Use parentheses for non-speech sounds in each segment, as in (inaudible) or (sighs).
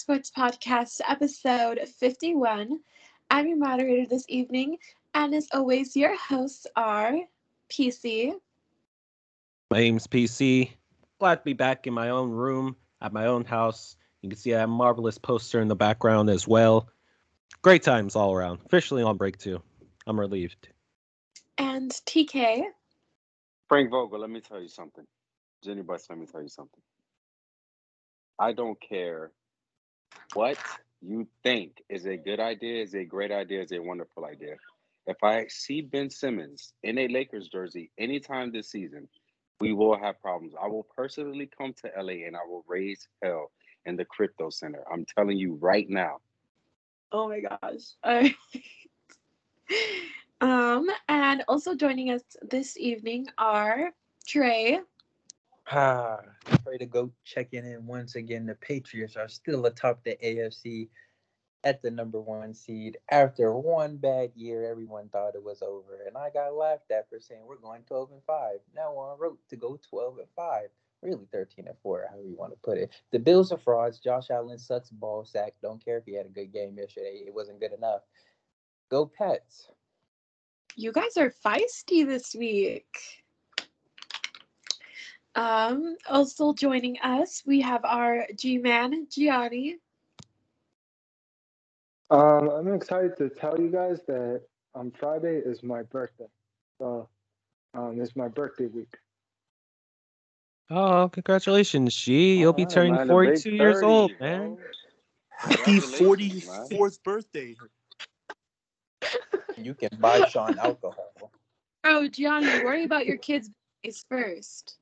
Sports Podcast, episode 51. I'm your moderator this evening, and as always, your hosts are PC. My name's PC. Glad to be back in my own room at my own house. You can see I have a marvelous poster in the background as well. Great times all around. Officially on break too. I'm relieved. And TK. Frank Vogel, let me tell you something. Jeanie Buss, let me tell you something. I don't care what you think is a good idea, is a great idea, is a wonderful idea. If I see Ben Simmons in a Lakers jersey anytime this season, we will have problems. I will personally come to LA and I will raise hell in the crypto center. I'm telling you right now. Oh my gosh. Right. (laughs) um, and also joining us this evening are Trey. Ah, pray to go checking in once again. The Patriots are still atop the AFC at the number one seed. After one bad year, everyone thought it was over, and I got laughed at for saying we're going 12 and 5. Now we're on route to go 12 and 5. Really 13 and 4, however you want to put it. The Bills are frauds. Josh Allen sucks ball sack. Don't care if he had a good game yesterday. It wasn't good enough. Go Pets. You guys are feisty this week. Um, also joining us, we have our G Man, Gianni. Um, I'm excited to tell you guys that on Friday is my birthday. So um, it's my birthday week. Oh, congratulations, G. You'll be turning man, 42 years 30, old, bro. man. Happy Congratulations, man. 44th birthday. (laughs) You can buy Sean alcohol. Oh, Gianni, worry about your kids' birthdays first.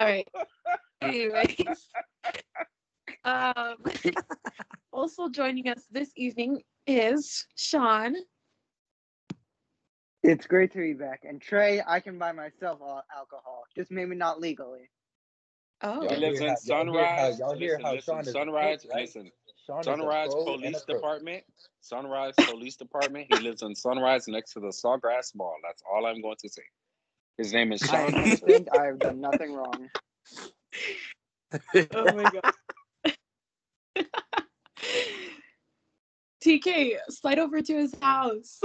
All right. (laughs) Anyways. Um, (laughs) also joining us this evening is Sean. It's great to be back. And Trey, I can buy myself al- alcohol, just maybe not legally. Oh, He Y'all lives in how- y'all hear how- Sunrise. y'all hear listen, how listen, Sean is Sunrise, right? listen. Sean Sunrise pro and a Police. Department. Sunrise Police Department. He lives in Sunrise next to the Sawgrass Mall. That's all I'm going to say. His name is I Sean. don't think I have done nothing wrong. (laughs) oh my god. (laughs) TK, slide over to his house.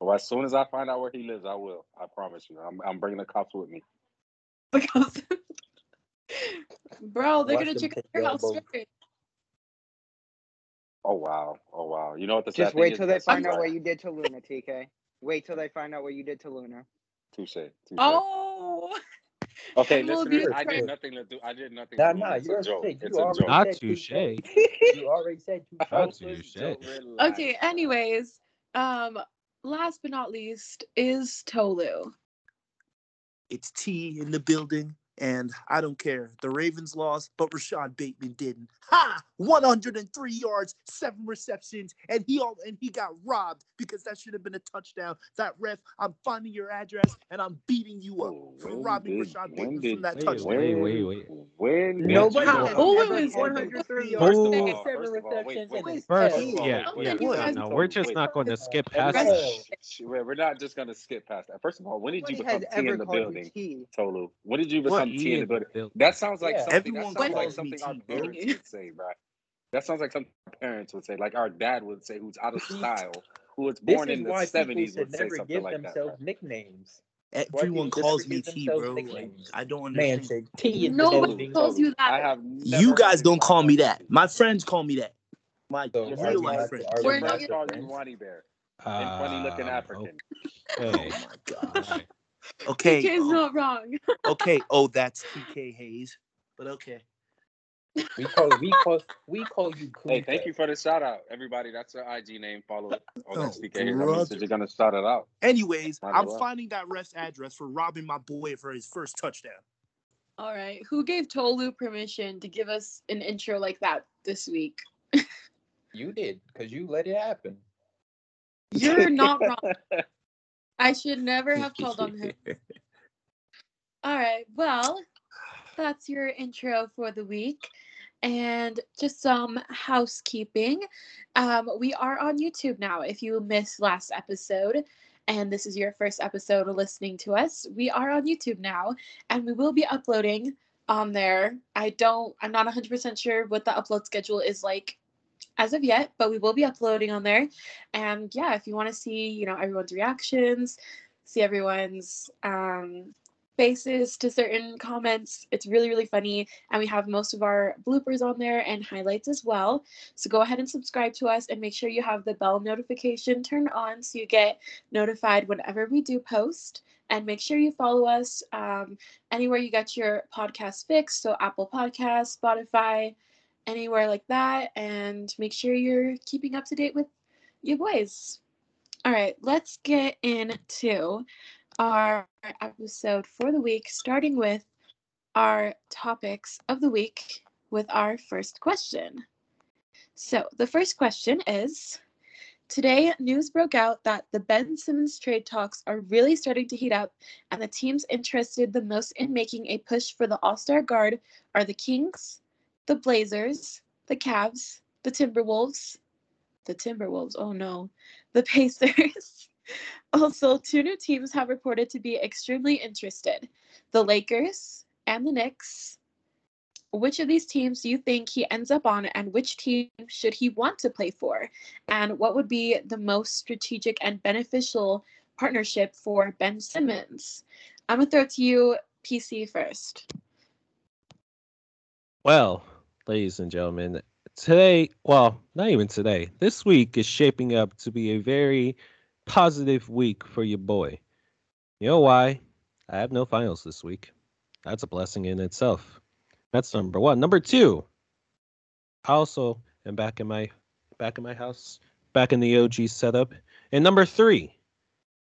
Well, as soon as I find out where he lives, I will. I promise you. I'm, I'm bringing the cops with me. because, (laughs) bro, they're Watch gonna check out your your house elbow. Oh wow. Oh wow. You know what the Just sad thing wait is? till they That's find out right. what you did to Luna, TK. Wait till they find out what you did to Luna. Touche. Touche. Oh, (laughs) Okay, And we'll listeners, I did nothing to do. I did nothing. Nah, to nah, It's you're a joke. It's a joke. Not said touche. (laughs) You already said (laughs) touche. Not touche. okay. Anyways, um, last but not least is Tolu. It's T in the building, and I don't care. The Ravens lost, but Rashad Bateman didn't. Ha! 103 yards, seven receptions, and he all and he got robbed because that should have been a touchdown. That ref, I'm finding your address and I'm beating you up Oh, for robbing did- Rashad Bateman did- from that Wait, touchdown. wait, wait, wait. When did Nobody you- has Tolu ever is 103 yards. First of Tolu all, seven first of all, wait, receptions wait, in First, head. of all, yeah, wait, yeah. No, wait, no, wait, we're just wait. not going to skip past that. Shh, shh, We're we're not just gonna skip past that. First of all, when did you Nobody become has T in the building, Tolu? When did you become T in the building? Build- That sounds like Yeah. something. Everyone that sounds like calls me something our T, bro. parents would say, bro. That sounds like something our parents would say, like our dad would say, who's out of (laughs) style, who was This born is in the why seventies, should would say never something give like that. themselves Bro. nicknames. Everyone calls me T, bro. Like. I don't Man, understand. say T in the Nobody building. calls you I that. have You guys don't call me that. My friends call me that. My So real life friends. are we We're not not friends your call you friends? Wadi Bear and funny looking Um, African. Oh my gosh. Alright. Okay. TK is oh, not wrong. okay. (laughs) Oh, that's TK Hayes. But okay. We call we call we call you. Hey, thank you for the shout out, everybody. That's our IG name. Follow it. Oh, oh that's Oh, DK. That means that brother. you're gonna shout it out. Anyways, Might I'm well. finding that ref's address for robbing my boy for his first touchdown. All right. Who gave Tolu permission to give us an intro like that this week? You did because you let it happen. You're not (laughs) wrong. I should never have called on him. (laughs) All right. Well, that's your intro for the week. And just some housekeeping. Um, we are on YouTube now if you missed last episode. and this is your first episode of listening to us, we are on YouTube now and we will be uploading on there. I don't, I'm not 100% sure what the upload schedule is like as of yet, but we will be uploading on there. And yeah, if you want to see, you know, everyone's reactions, see everyone's um, faces to certain comments, it's really, really funny. And we have most of our bloopers on there and highlights as well. So go ahead and subscribe to us and make sure you have the bell notification turned on so you get notified whenever we do post. And make sure you follow us um, anywhere you get your podcast fixed. So Apple Podcasts, Spotify, anywhere like that. And make sure you're keeping up to date with you boys. All right, let's get into our episode for the week, starting with our topics of the week with our first question. So, the first question is Today, news broke out that the Ben Simmons trade talks are really starting to heat up, and the teams interested the most in making a push for the All Star guard are the Kings, the Blazers, the Cavs, the Timberwolves, the Timberwolves, oh no, the (laughs) Pacers. also, two new teams have reported to be extremely interested the Lakers and the Knicks. Which of these teams do you think he ends up on, and which team should he want to play for? And what would be the most strategic and beneficial partnership for Ben Simmons? I'm to throw it to you, PC, first. Well, ladies and gentlemen, today, well, not even today, this week is shaping up to be a very positive week for your boy. You know why? I have no finals this week. That's a blessing in itself. That's number one. Number two, I also am back in my back in my house, back in the OG setup. And number three,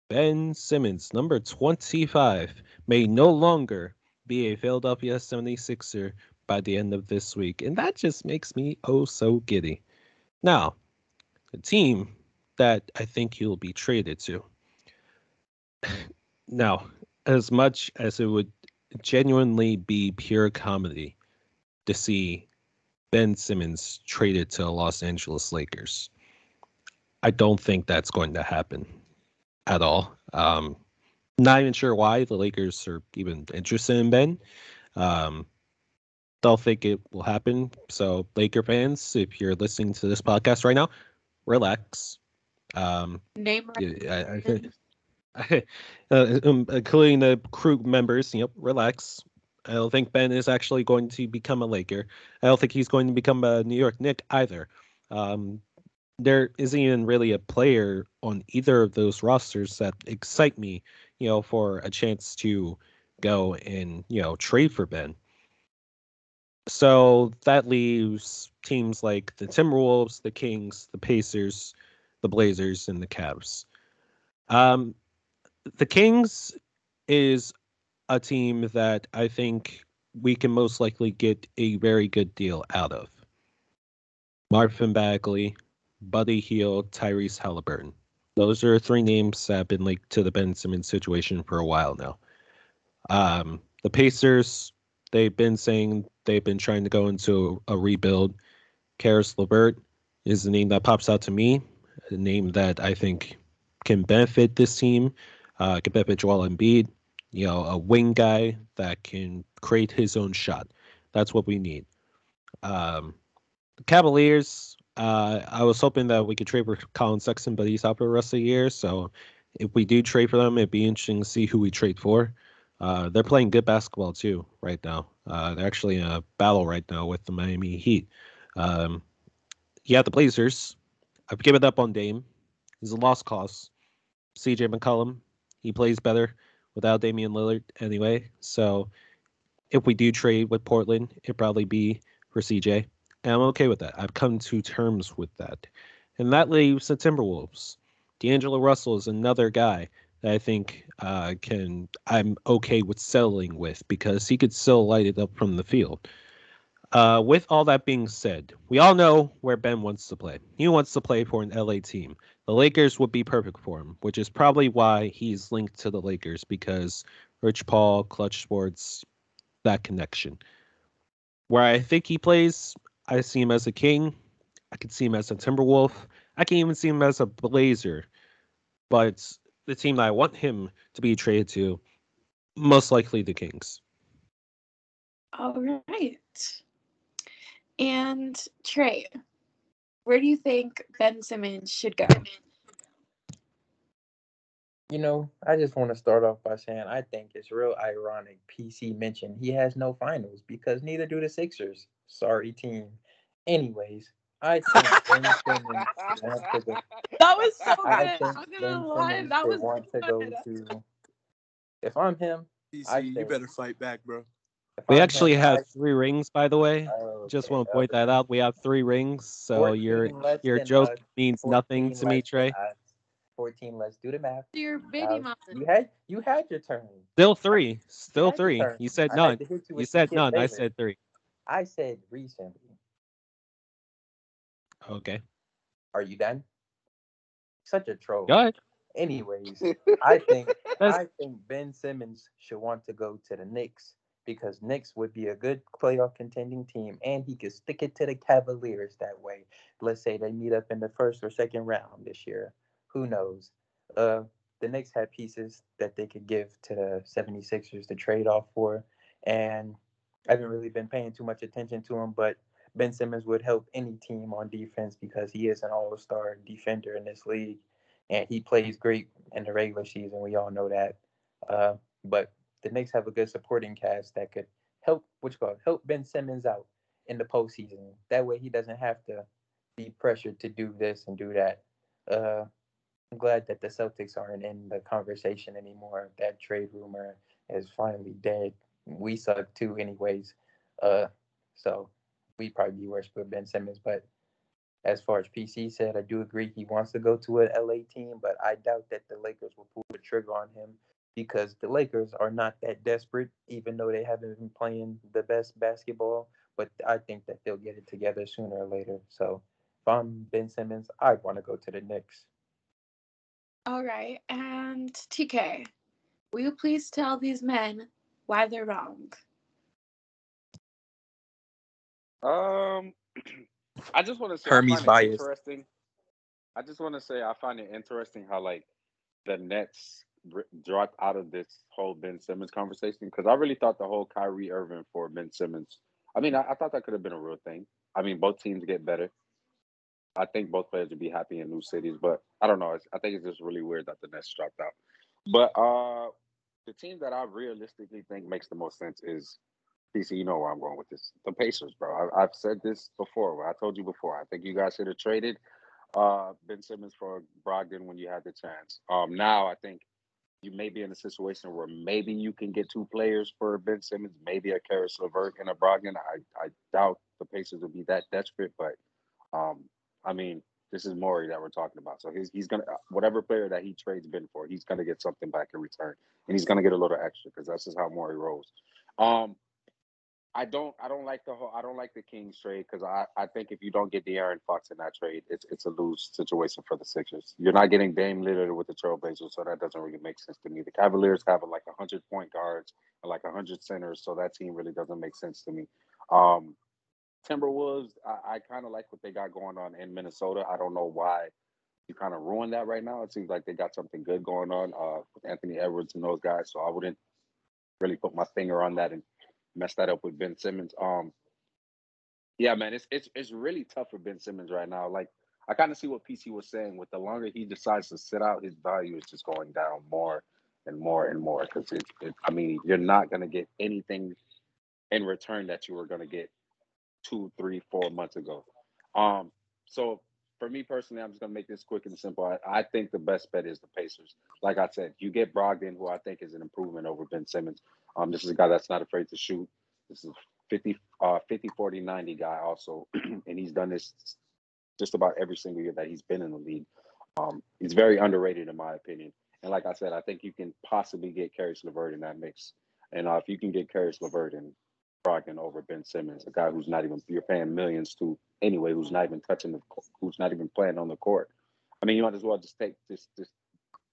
Ben Simmons, number 25, may no longer be a Philadelphia 76er by the end of this week. And that just makes me oh so giddy. Now, the team that I think he'll be traded to. (sighs) now, as much as it would genuinely be pure comedy to see Ben Simmons traded to Los Angeles Lakers, I don't think that's going to happen at all. Um, not even sure why the Lakers are even interested in Ben. Um, don't think it will happen. So, Laker fans, if you're listening to this podcast right now, relax. Um, Name I, I, (laughs) uh, um, including the crew members, know, relax. I don't think Ben is actually going to become a Laker. I don't think he's going to become a New York Knick either. Um, there isn't even really a player on either of those rosters that excite me, you know, for a chance to go and you know trade for Ben. So that leaves teams like the Timberwolves, the Kings, the Pacers, the Blazers, and the Cavs. Um, the Kings is a team that I think we can most likely get a very good deal out of. Marvin Bagley, Buddy Hield, Tyrese Halliburton. Those are three names that have been linked to the Ben Simmons situation for a while now. Um, the Pacers, they've been saying they've been trying to go into a rebuild. Caris LeVert is the name that pops out to me, a name that I think can benefit this team, uh, can benefit Joel Embiid. You know, a wing guy that can create his own shot. That's what we need. Um, Cavaliers, uh, I was hoping that we could trade for Collin Sexton, but he's out for the rest of the year. So if we do trade for them, it'd be interesting to see who we trade for. Uh, they're playing good basketball too right now. Uh, they're actually in a battle right now with the Miami Heat. Um, yeah, the Blazers. I've given up on Dame. He's a lost cause. CJ McCollum, he plays better without Damian Lillard anyway. So if we do trade with Portland, it'd probably be for CJ. And I'm okay with that. I've come to terms with that. And that leaves the Timberwolves. D'Angelo Russell is another guy that I think uh, can I'm okay with settling with because he could still light it up from the field. Uh, with all that being said, we all know where Ben wants to play. He wants to play for an LA team. The Lakers would be perfect for him, which is probably why he's linked to the Lakers because Rich Paul, Clutch Sports, that connection. Where I think he plays, I see him as a King. I can see him as a Timberwolf. I can even see him as a Blazer. But the team that I want him to be traded to, most likely the Kings. All right. And Trey, where do you think Ben Simmons should go? You know, I just want to start off by saying I think it's real ironic PC mentioned he has no finals because neither do the Sixers. Sorry, team. Anyways, I think Ben Simmons (laughs) to go. That was so I good. think I'm gonna lie. That was want to go to. If I'm him, I PC, you better fight back, bro. We I'm actually him, have I- three rings, by the way. oh, Just want to point okay. that out. We have three rings, so your your joke us, means nothing to me, Trey. us. 14, let's do the math. Your baby Uh, mama. You had you had your turn. Still three. Still had your three. You said I none. to You said Skip none. I said three. I said recently. Okay. Are you done? Such a troll. Go ahead. Anyways, (laughs) I think I think Ben Simmons should want to go to the Knicks because Knicks would be a good playoff contending team, and he could stick it to the Cavaliers that way. Let's say they meet up in the first or second round this year. Who knows? Uh, the Knicks have pieces that they could give to the 76ers to trade off for, and I haven't really been paying too much attention to him, but Ben Simmons would help any team on defense because he is an all-star defender in this league, and he plays great in the regular season. We all know that. Uh, but the Knicks have a good supporting cast that could help, which called help Ben Simmons out in the postseason. That way, he doesn't have to be pressured to do this and do that. Uh, I'm glad that the Celtics aren't in the conversation anymore. That trade rumor is finally dead. We suck too, anyways. Uh, so we probably be worse with Ben Simmons. But as far as PC said, I do agree he wants to go to an LA team, but I doubt that the Lakers will pull the trigger on him because the Lakers are not that desperate, even though they haven't been playing the best basketball. But I think that they'll get it together sooner or later. So if I'm Ben Simmons, I'd want to go to the Knicks. All right. And TK, will you please tell these men why they're wrong? Um, (clears throat) I just want to say Hermi's bias. Interesting. I just want to say I find it interesting how like the Nets r- dropped out of this whole Ben Simmons conversation because I really thought the whole Kyrie Irving for Ben Simmons. I mean, I, I thought that could have been a real thing. I mean, both teams get better. I think both players would be happy in new cities, but I don't know. It's, I think it's just really weird that the Nets dropped out. But uh the team that I realistically think makes the most sense is PC. You know where I'm going with this. The Pacers, bro. I, I've said this before. I told you before. I think you guys should have traded uh Ben Simmons for Brogdon when you had the chance. Um now I think you may be in a situation where maybe you can get two players for Ben Simmons, maybe a Caris LeVert and a Brogdon. I, I doubt the Pacers will be that desperate, but um, I mean, this is Morey that we're talking about. So he's he's gonna whatever player that he trades Ben for, he's gonna get something back in return, and he's gonna get a little extra because that's just how Morey rolls. Um, I don't I don't like the whole I don't like the Kings trade because I, I think if you don't get De'Aaron Fox in that trade, it's it's a lose situation for the Sixers. You're not getting Dame Lillard with the Trailblazers, so that doesn't really make sense to me. The Cavaliers have like hundred point guards and like hundred centers, so that team really doesn't make sense to me. Um, Timberwolves, I, I kind of like what they got going on in Minnesota. I don't know why you kind of ruined that right now. It seems like they got something good going on uh, with Anthony Edwards and those guys, so I wouldn't really put my finger on that and mess that up with Ben Simmons. Um, yeah, man, it's it's it's really tough for Ben Simmons right now. Like I kind of see what PC was saying. With the longer he decides to sit out, his value is just going down more and more and more. Because it, it, I mean, you're not gonna get anything in return that you were gonna get two, three, four months ago. Um, so for me personally, I'm just gonna make this quick and simple. I, I think the best bet is the Pacers. Like I said, you get Brogdon, who I think is an improvement over Ben Simmons. Um, this is a guy that's not afraid to shoot. This is 50, uh, 50, 40, 90 guy also, (clears throat) and he's done this just about every single year that he's been in the league. Um, he's very underrated in my opinion. And like I said, I think you can possibly get Caris LeVert in that mix. And uh, if you can get Caris LeVert and Brogdon over Ben Simmons, a guy who's not even you're paying millions to anyway, who's not even touching the, who's not even playing on the court. I mean, you might as well just take just just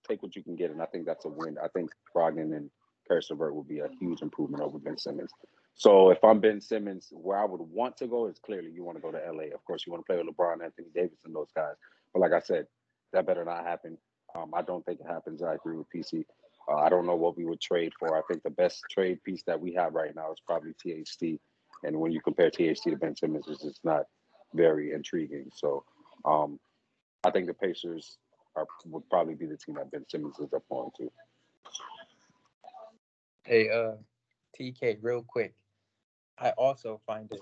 take what you can get, and I think that's a win. I think Brogdon and Caris LeVert will be a huge improvement over Ben Simmons. So if I'm Ben Simmons, where I would want to go is clearly you want to go to LA. Of course, you want to play with LeBron, Anthony Davis, and those guys. But like I said, that better not happen. Um, I don't think it happens. I agree with PC. Uh, I don't know what we would trade for. I think the best trade piece that we have right now is probably THT. And when you compare THT to Ben Simmons, it's just not very intriguing. So um, I think the Pacers are would probably be the team that Ben Simmons is up on to. Hey, uh, TK, real quick. I also find it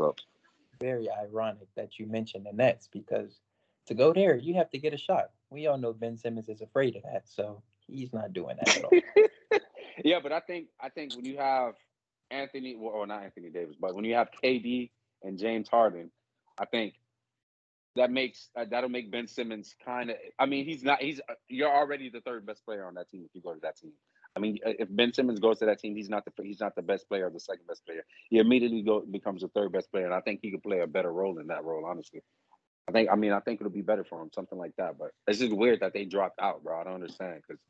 very ironic that you mentioned the Nets because to go there, you have to get a shot. We all know Ben Simmons is afraid of that, so he's not doing that at all. (laughs) yeah, but I think I think when you have Anthony, well, or not Anthony Davis, but when you have KD and James Harden, I think that makes uh, that'll make Ben Simmons kind of. I mean, he's not. He's you're already the third best player on that team if you go to that team. I mean, uh, if Ben Simmons goes to that team, he's not the he's not the best player or the second best player. He immediately go becomes the third best player, and I think he could play a better role in that role. Honestly, I think. I mean, I think it'll be better for him, something like that. But it's just weird that they dropped out, bro. I don't understand because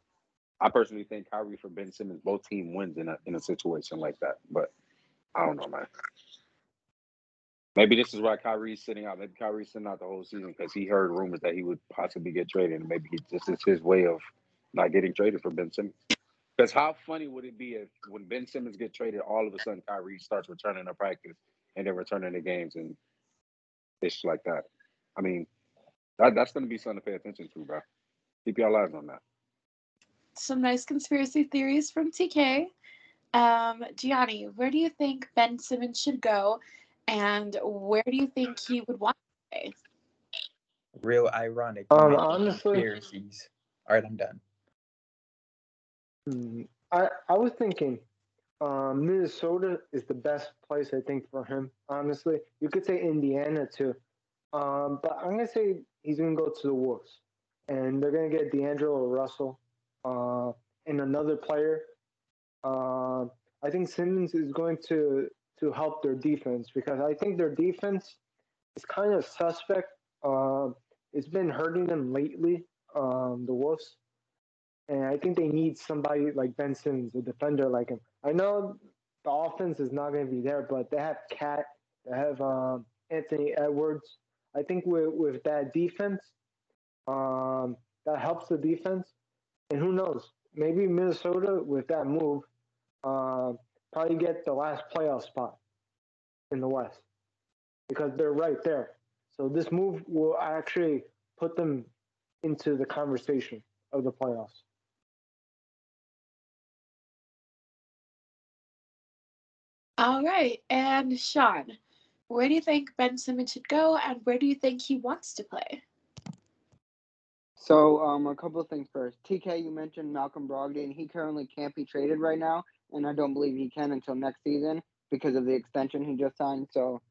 I personally think Kyrie for Ben Simmons, both team wins in a in a situation like that. But I don't know, man. Maybe this is why Kyrie's sitting out. Maybe Kyrie's sitting out the whole season because he heard rumors that he would possibly get traded, and maybe this is his way of not getting traded for Ben Simmons. Because how funny would it be if when Ben Simmons get traded, all of a sudden Kyrie starts returning to practice and then returning to games and it's like that. I mean, that, that's going to be something to pay attention to, bro. Keep your eyes on that. Some nice conspiracy theories from TK. Um, Gianni, where do you think Ben Simmons should go, and where do you think he would want to play? Real ironic. Um, honestly- conspiracies. All right, I'm done. Hmm, I I was thinking, um, Minnesota is the best place I think for him. Honestly, you could say Indiana too, um, but I'm gonna say he's gonna go to the Wolves, and they're gonna get D'Angelo Russell, uh, and another player. Uh, I think Simmons is going to to help their defense because I think their defense is kind of suspect. Uh, it's been hurting them lately. Um, the Wolves. And I think they need somebody like Ben Simmons, a defender like him. I know the offense is not going to be there, but they have Cat, they have um, Anthony Edwards. I think with, with that defense, um, that helps the defense. And who knows? Maybe Minnesota, with that move, uh, probably get the last playoff spot in the West because they're right there. So this move will actually put them into the conversation of the playoffs. All right, and Sean, where do you think Ben Simmons should go, and where do you think he wants to play? So, um, a couple of things first. TK, you mentioned Malcolm Brogdon. He currently can't be traded right now, and I don't believe he can until next season because of the extension he just signed. So,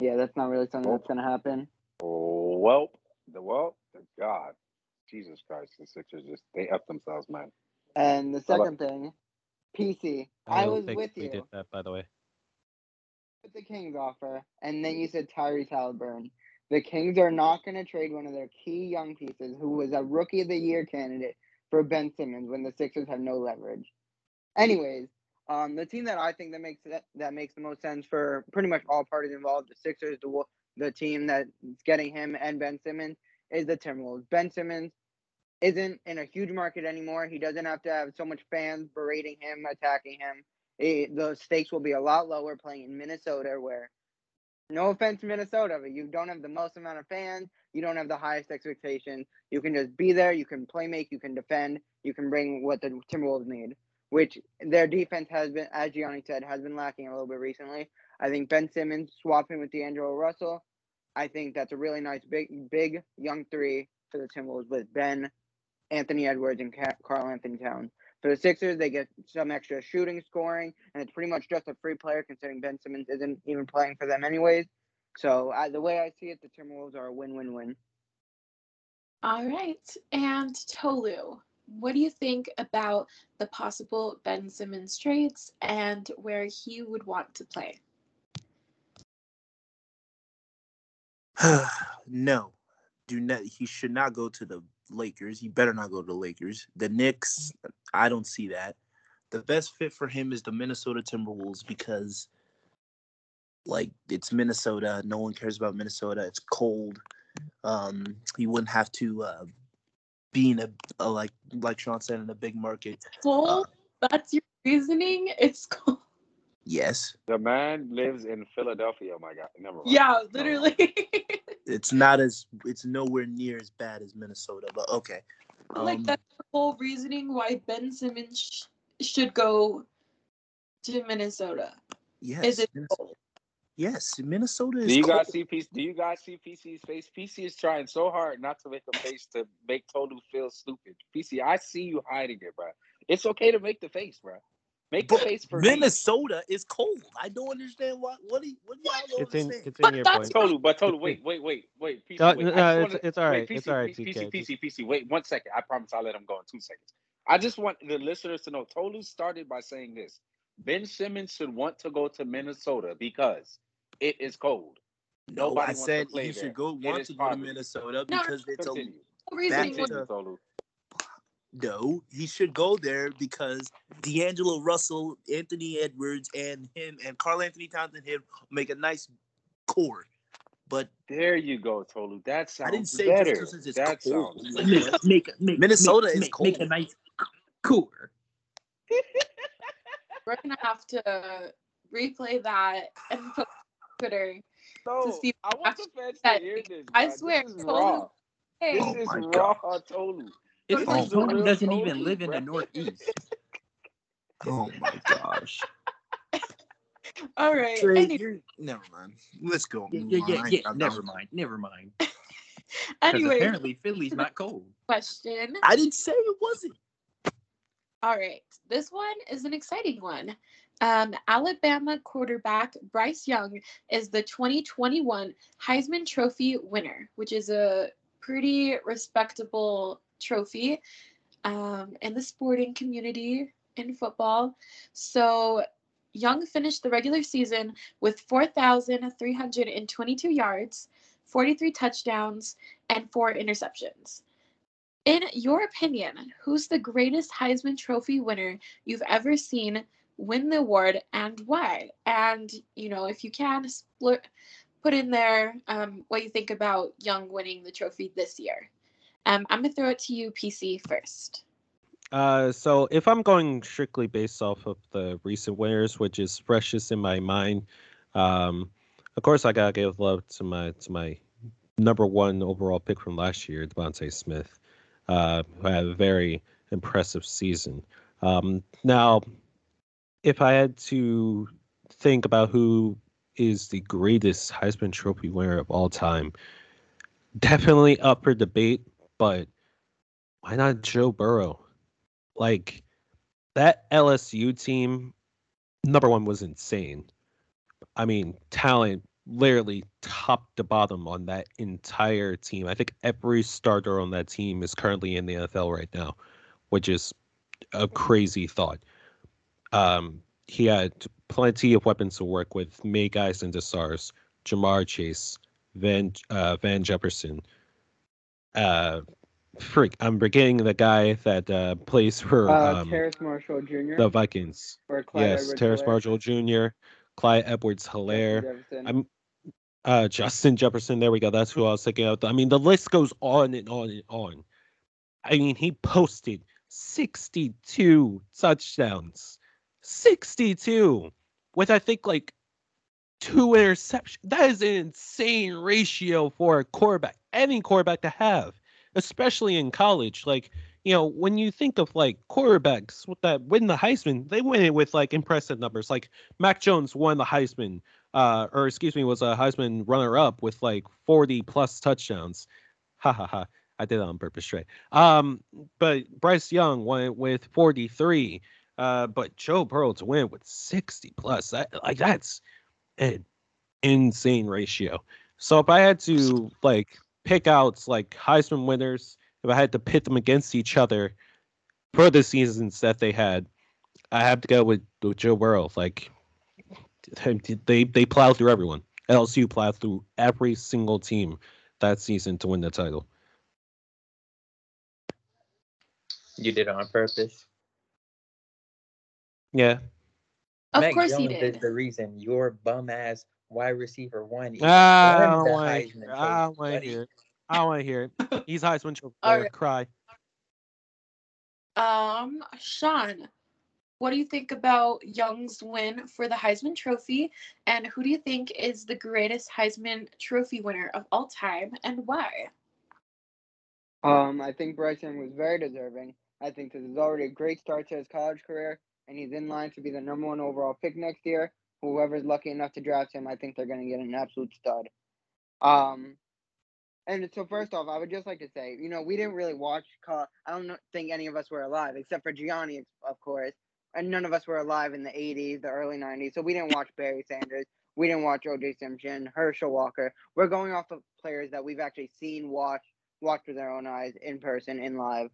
yeah, that's not really something that's oh. going to happen. Oh, well, the well, the God, Jesus Christ, the Sixers just they up themselves, man. And the How about- second thing, PC, I, don't was think with we you did that, by the way. with the Kings offer, and then you said Tyrese Halliburton. The Kings are not going to trade one of their key young pieces, who was a Rookie of the Year candidate, for Ben Simmons when the Sixers have no leverage. Anyways, um, the team that I think that makes that, that makes the most sense for pretty much all parties involved, the Sixers, the the team that's getting him and Ben Simmons, is the Timberwolves. Ben Simmons isn't in a huge market anymore. He doesn't have to have so much fans berating him, attacking him. It, the stakes will be a lot lower playing in Minnesota, where no offense Minnesota, but you don't have the most amount of fans. You don't have the highest expectations. You can just be there. You can play make. You can defend. You can bring what the Timberwolves need, which their defense has been, as Gianni said, has been lacking a little bit recently. I think Ben Simmons swapping with D'Angelo Russell. I think that's a really nice big, big young three for the Timberwolves with Ben, Anthony Edwards, and Karl-Anthony Towns. For the Sixers, they get some extra shooting, scoring, and it's pretty much just a free player considering Ben Simmons isn't even playing for them anyways. So uh, the way I see it, the Timberwolves are a win-win-win. All right, and Tolu, what do you think about the possible Ben Simmons trades and where he would want to play? (sighs) no, do not. He should not go to the Lakers. He better not go to the Lakers. The Knicks, I don't see that. The best fit for him is the Minnesota Timberwolves because, like, it's Minnesota. No one cares about Minnesota. It's cold. Um, he wouldn't have to uh, being a, a like like Sean said in a big market. Cole, that's your reasoning. It's Cole. Yes, The man lives in Philadelphia. Oh my God. Never mind. Yeah, literally. (laughs) it's not as it's nowhere near as bad as Minnesota, but okay. like Um, that's the whole reasoning why Ben Simmons sh- should go to Minnesota. Yes, Is it Minnes- cold? Yes, Minnesota is. Do you guys see PC? Do you guys see PC's face? PC is trying so hard not to make a face to make Tolu feel stupid. PC, I see you hiding it, bro. It's okay to make the face, bro. Make the face for me. Minnesota is cold. I don't understand why. what do you, what do y'all don't It's in, understand? it's But in your that's point. Tolu, but Tolu, wait, wait, wait, wait. PC, wait. no, I it's, wanna- it's all right. Wait, it's PC, all right, PC, TK. PC, PC, Wait one second. I promise I'll let him go in two seconds. I just want the listeners to know Tolu started by saying this. Ben Simmons should want to go to Minnesota because it is cold. No, Nobody I wants to said play he there. should go want to go to poverty. Minnesota No, because it's a Continue. The reasoning Back was to- no. He should go there because D'Angelo Russell, Anthony Edwards, and him and Karl-Anthony Towns and him make a nice core. But There you go, Tolu. That sounds I didn't say better. just it's that cold. sounds Like, make, make, make, Minnesota make, is make, make a nice cooler. (laughs) we're gonna have to replay that and put on Twitter. No, see I want the fans to that- hear this. I bruh. swear, this is Tolu- raw. Hey, This Oh is my raw, Tolu. It's This like is the Tony doesn't Tolu, even live in the. Northeast. (laughs) oh my gosh. (laughs) all right. Trey, Any- you're- never mind. Let's go. Yeah, yeah, yeah, yeah. Never mind. Never mind. (laughs) Anyway, apparently Philly's not cold. question. I didn't say it wasn't. All right, this one is an exciting one. Um, Alabama quarterback Bryce Young is the 2021 Heisman Trophy winner, which is a pretty respectable trophy um, in the sporting community in football. So, Young finished the regular season with 4,322 yards, 43 touchdowns, and four interceptions. In your opinion, who's the greatest Heisman Trophy winner you've ever seen win the award and why? And, you know, if you can, put in there um, what you think about Young winning the trophy this year. Um, I'm going to throw it to you, PC, first. Uh, so if I'm going strictly based off of the recent winners, which is freshest in my mind, um, of course I gotta give love to my to my number one overall pick from last year, DeVonta Smith, uh, who had a very impressive season. Um, now, if I had to think about who is the greatest Heisman Trophy winner of all time, definitely up for debate, but why not Joe Burrow? Like that LSU team, number one was insane. I mean, talent literally top to bottom on that entire team. I think every starter on that team is currently in the NFL right now, which is a crazy thought. Um, he had plenty of weapons to work with. May guys into SARS, Ja'Marr Chase, Van uh, Van Jefferson, uh, freak. I'm forgetting the guy that uh, plays (laughs) for Uh, um, Terrace Marshall Jr. the Vikings. or yes, Edwards Terrace Marshall Jr., Clyde Edwards-Helaire, I'm uh, Justin Jefferson. There we go. That's who I was thinking of. I mean, the list goes on and on and on. I mean, he posted 62 touchdowns, 62 with I think like two interceptions. That is an insane ratio for a quarterback, any quarterback to have, especially in college. Like, you know, when you think of like quarterbacks that win the Heisman, they win it with like impressive numbers. Like Mac Jones won the Heisman, uh, or excuse me, was a Heisman runner up with like 40 plus touchdowns. Ha ha ha. I did that on purpose, Trey. Um, but Bryce Young went with 43. Uh, but Joe Burrow to win with 60 plus, that like that's an insane ratio. So if I had to like pick out like Heisman winners, if I had to pit them against each other for the seasons that they had, I have to go with, with Joe Burrow. Like they they plowed through everyone. LSU plowed through every single team that season to win the title. You did it on purpose. Yeah. Of Mac course he Jones did. is the reason your bum ass wide receiver one. even Ah, I don't want to hear. Trophy, I don't want to hear it. I don't want to hear it. He's Heisman Trophy. (laughs) All winner. right. Cry. Um, Sean, what do you think about Young's win for the Heisman Trophy? And who do you think is the greatest Heisman Trophy winner of all time and why? Um, I think Bryce Young was very deserving. I think this is already a great start to his college career, and he's in line to be the number one overall pick next year. Whoever's lucky enough to draft him, I think they're going to get an absolute stud. Um, and so first off, I would just like to say, you know, we didn't really watch. I don't think any of us were alive, except for Gianni, of course, and none of us were alive in the '80s, the early '90s. So we didn't watch Barry Sanders. We didn't watch O.J. Simpson, Herschel Walker. We're going off of players that we've actually seen, watched, watched with our own eyes in person, in live.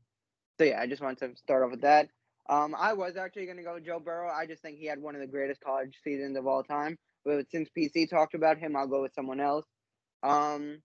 So yeah, I just wanted to start off with that. Um, I was actually going to go Joe Burrow. I just think he had one of the greatest college seasons of all time. But since PC talked about him, I'll go with someone else. Um,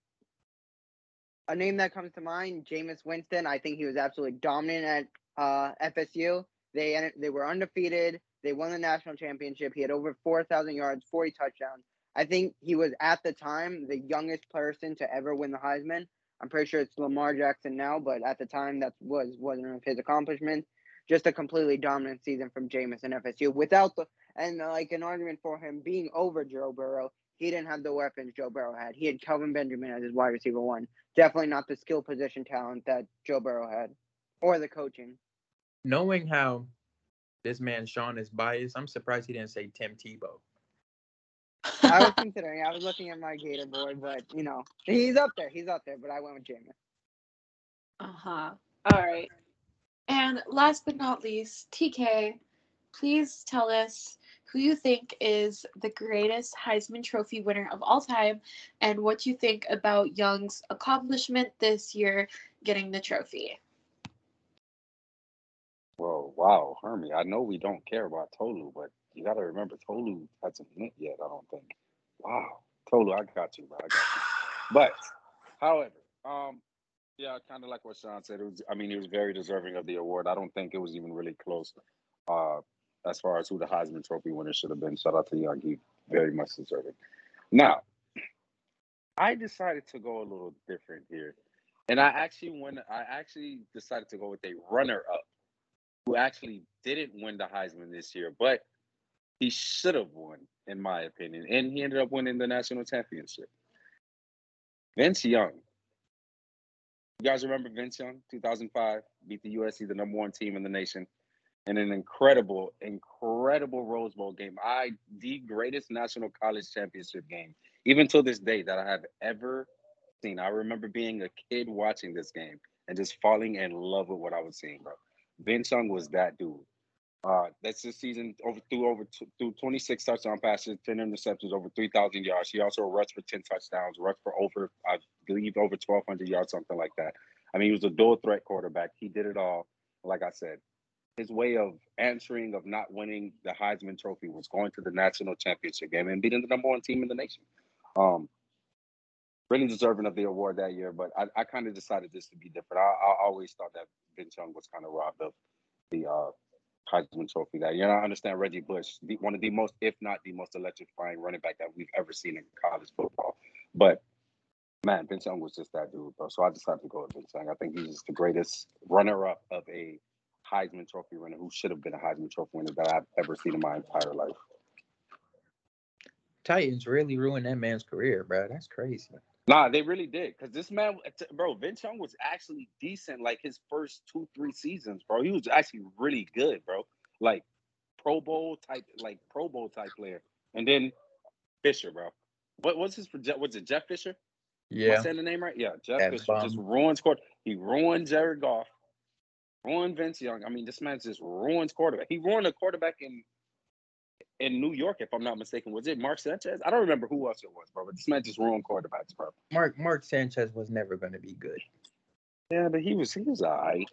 a name that comes to mind, Jameis Winston. I think he was absolutely dominant at uh, FSU. They they were undefeated. They won the national championship. He had over 4,000 yards, 40 touchdowns. I think he was at the time the youngest person to ever win the Heisman. I'm pretty sure it's Lamar Jackson now, but at the time that was wasn't one of his accomplishments. Just a completely dominant season from Jameis and FSU without the and like an argument for him being over Joe Burrow. He didn't have the weapons Joe Burrow had. He had Kelvin Benjamin as his wide receiver one. Definitely not the skill position talent that Joe Burrow had, or the coaching. Knowing how this man Sean is biased, I'm surprised he didn't say Tim Tebow. I was (laughs) considering. I was looking at my Gator board, but you know, he's up there. He's up there. But I went with Jameis. Uh huh. All right. And last but not least, TK, please tell us who you think is the greatest Heisman Trophy winner of all time and what you think about Young's accomplishment this year getting the trophy. Well, wow, Hermie, I know we don't care about Tolu, but you got to remember Tolu hasn't hit yet, I don't think. Wow. Tolu, I got you, bro. I got you. But, however, um, yeah, kind of like what Sean said. It was, I mean, he was very deserving of the award. I don't think it was even really close uh, as far as who the Heisman Trophy winner should have been. Shout out to Young. He very much deserving. Now, I decided to go a little different here. And I actually went, I actually decided to go with a runner up who actually didn't win the Heisman this year, but he should have won, in my opinion. And he ended up winning the national championship. Vince Young. You guys remember Vince Young, 2005, beat the USC, the number one team in the nation, in an incredible, incredible Rose Bowl game. I the greatest national college championship game, even to this day, that I have ever seen. I remember being a kid watching this game and just falling in love with what I was seeing, bro. Vince Young was that dude. Uh, that's this season over through over t- through 26 touchdown passes, 10 interceptions, over 3,000 yards. He also rushed for 10 touchdowns, rushed for over, I believe, over 1,200 yards, something like that. I mean, he was a dual threat quarterback. He did it all. Like I said, his way of answering of not winning the Heisman Trophy was going to the national championship game and beating the number one team in the nation. Um, really deserving of the award that year, but I, I kind of decided this to be different. I, I always thought that Vince Young was kind of robbed of the uh, Heisman Trophy that year. And I understand Reggie Bush, the, one of the most, if not the most electrifying running back that we've ever seen in college football. But man, Vince Young was just that dude, bro. So I decided to go with Vince Young. I think he's just the greatest runner-up of a Heisman Trophy winner who should have been a Heisman Trophy winner that I've ever seen in my entire life. Titans really ruined that man's career, bro. That's crazy. Nah, they really did. Cause this man, bro, Vince Young was actually decent. Like his first two, three seasons, bro. He was actually really good, bro. Like Pro Bowl type, like Pro Bowl type player. And then Fisher, bro. What was his? Was it Jeff Fisher? Yeah. Am saying the name right? Yeah, Jeff Fisher just ruins court. He ruined Jared Goff, ruined Vince Young. I mean, this man just ruins quarterback. He ruined a quarterback in in New York, if I'm not mistaken. Was it Mark Sanchez? I don't remember who else it was, bro. But this man just ruined quarterbacks, bro. Mark Mark Sanchez was never going to be good. Yeah, but he was he was alright.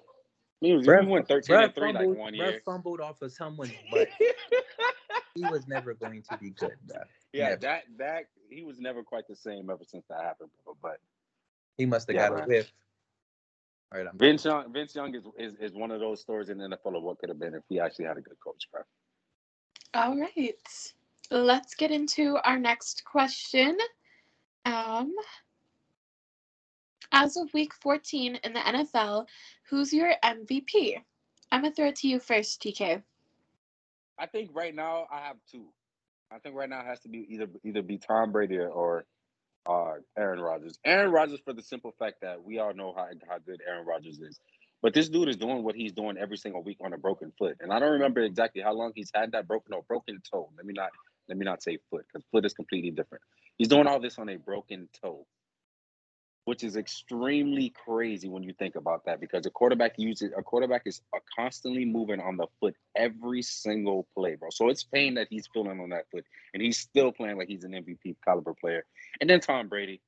He was Bruh- he went 13 bruh and 3 like one year. fumbled off of someone's (laughs) butt. he was never going to be good, bro. yeah, Never. that that he was never quite the same ever since that happened, bro. But He must have Yeah, got a man. whiff. All right, I'm Vince Young, Vince Young is, is is one of those stories in the NFL of what could have been if he actually had a good coach, bro. All right. Let's get into our next question. Um, as of week 14 in the NFL, who's your MVP? I'm gonna throw it to you first, TK. I think right now I have two. I think right now it has to be either either be Tom Brady or uh, Aaron Rodgers. Aaron Rodgers for the simple fact that we all know how, how good Aaron Rodgers is. But this dude is doing what he's doing every single week on a broken foot. And I don't remember exactly how long he's had that broken or broken toe. Let me not let me not say foot because foot is completely different. He's doing all this on a broken toe which is extremely crazy when you think about that because a quarterback uses a quarterback is uh, constantly moving on the foot every single play, bro. So it's pain that he's feeling on that foot, and he's still playing like he's an MVP caliber player. And then Tom Brady,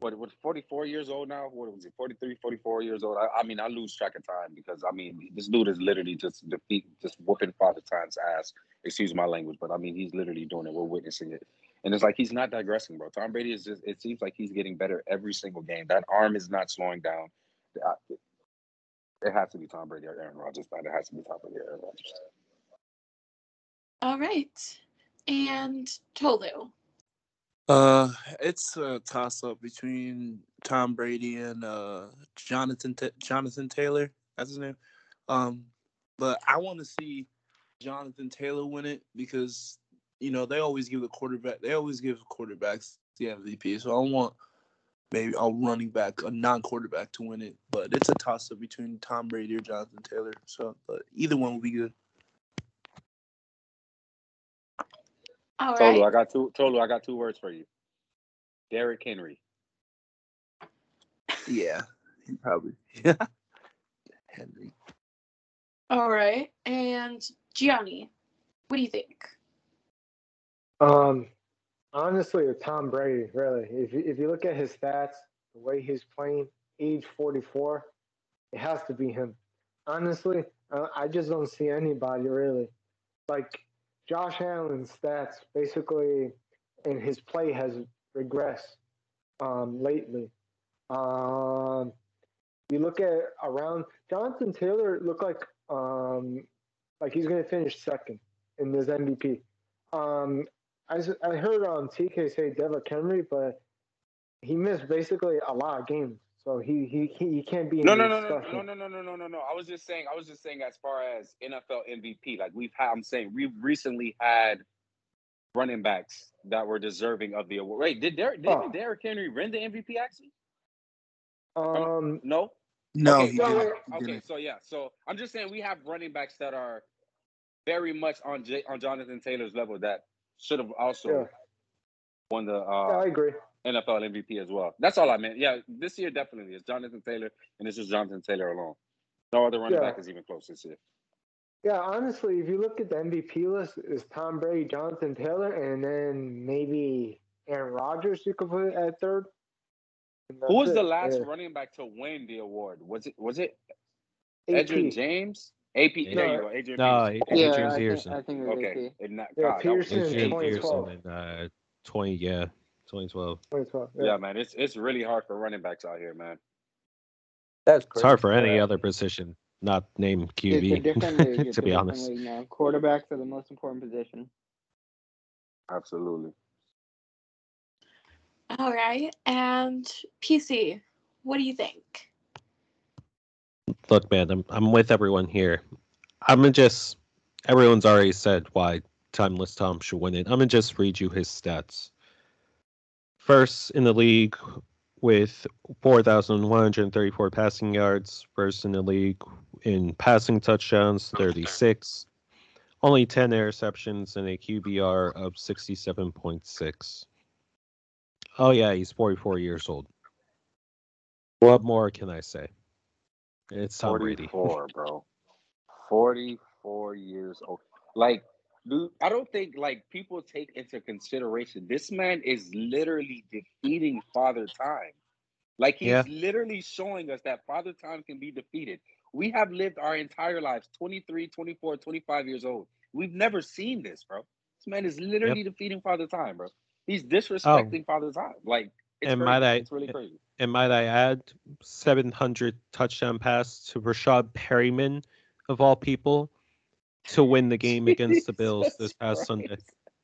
what what 44 years old now? What was he? 43, 44 years old. I, I mean, I lose track of time because I mean, this dude is literally just defeat, just whooping Father Time's ass. Excuse my language, but I mean, he's literally doing it. We're witnessing it. And it's like he's not digressing, bro. Tom Brady is just, it seems like he's getting better every single game. That arm is not slowing down. Uh, it has to be Tom Brady or Aaron Rodgers, but it has to be Tom Brady or Aaron Rodgers. All right. And Tolu. Uh, it's a toss up between Tom Brady and uh Jonathan Ta Jonathan Taylor. That's his name. Um, but I want to see Jonathan Taylor win it because you know they always give the quarterback. They always give quarterbacks the MVP. So I want maybe a running back, a non-quarterback, to win it. But it's a toss up between Tom Brady or Jonathan Taylor. So, but either one will be good. All Tolu, right. I got two. Tolu, I got two words for you. Derrick Henry. Yeah, he probably. (laughs) Yeah, Henry. All right. And Gianni, what do you think? Um, honestly, it's Tom Brady. Really, if you, if you look at his stats, the way he's playing, age forty four, it has to be him. Honestly, uh, I just don't see anybody really. Like Josh Allen's stats, basically, and his play has regressed um, lately. Um, you look at around Jonathan Taylor looked like um, like he's going to finish second in this MVP. Um, I, I heard um, TK say Derrick Henry, but he missed basically a lot of games, so he he he, he can't be in No, no, no, no, no, no, no, no, no, no, no. I was just saying. I was just saying as far as NFL MVP. Like we've had. I'm saying we've recently had running backs that were deserving of the award. Wait, did Derrick, didn't Oh. Derrick Henry win the MVP actually? Um, No. No, okay, he no, didn't. wait. Okay, so yeah, so I'm just saying we have running backs that are very much on J- on Jonathan Taylor's level that should have also Yeah. won the yeah, uh, I agree. NFL MVP as well. That's all I meant. Yeah, this year definitely is Jonathan Taylor, and this is Jonathan Taylor alone. No other running Yeah. back is even close this year. Yeah, honestly, if you look at the MVP list, it's Tom Brady, Jonathan Taylor, and then maybe Aaron Rodgers. You could put at third. Who was that's the last Yeah. running back to win the award? Was it was it AP. Adrian James? AP. There No. you go. Adrian. No, Peterson. Adrian Yeah, I think, Peterson. I think it was Okay. AP. And not, Yeah, God, that was Peterson in Adrian 2012. Peterson in uh, 20, yeah, 2012. 2012. Yeah, man, it's it's really hard for running backs out here, man. That's It's hard for any Uh, other position, not name It's a different league. (laughs) QB, to be honest. league now. Quarterbacks are the most important position. Absolutely. All right. And PC, what do you think? Look, man, I'm I'm with everyone here. I'm gonna just everyone's already said why Timeless Tom should win it. I'm gonna just read you his stats. First in the league with 4,134 passing yards. First in the league in passing touchdowns, 36. Only 10 interceptions and a QBR of 67.6. Oh yeah, he's 44 years old. What more can I say? It's Tom Brady. 44, bro. 44 years old. Like, dude, I don't think like people take into consideration this man is literally defeating Father Time. Like he's Yeah. literally showing us that Father Time can be defeated. We have lived our entire lives 23, 24, 25 years old. We've never seen this, bro. This man is literally defeating Father Time, bro. He's oh. disrespecting Father Time. Like, it's And crazy. might I- it's really crazy. And might I add, 700 touchdown pass to Rashad Perriman, of all people, to win the game (laughs) against the Bills this past Christ. Sunday.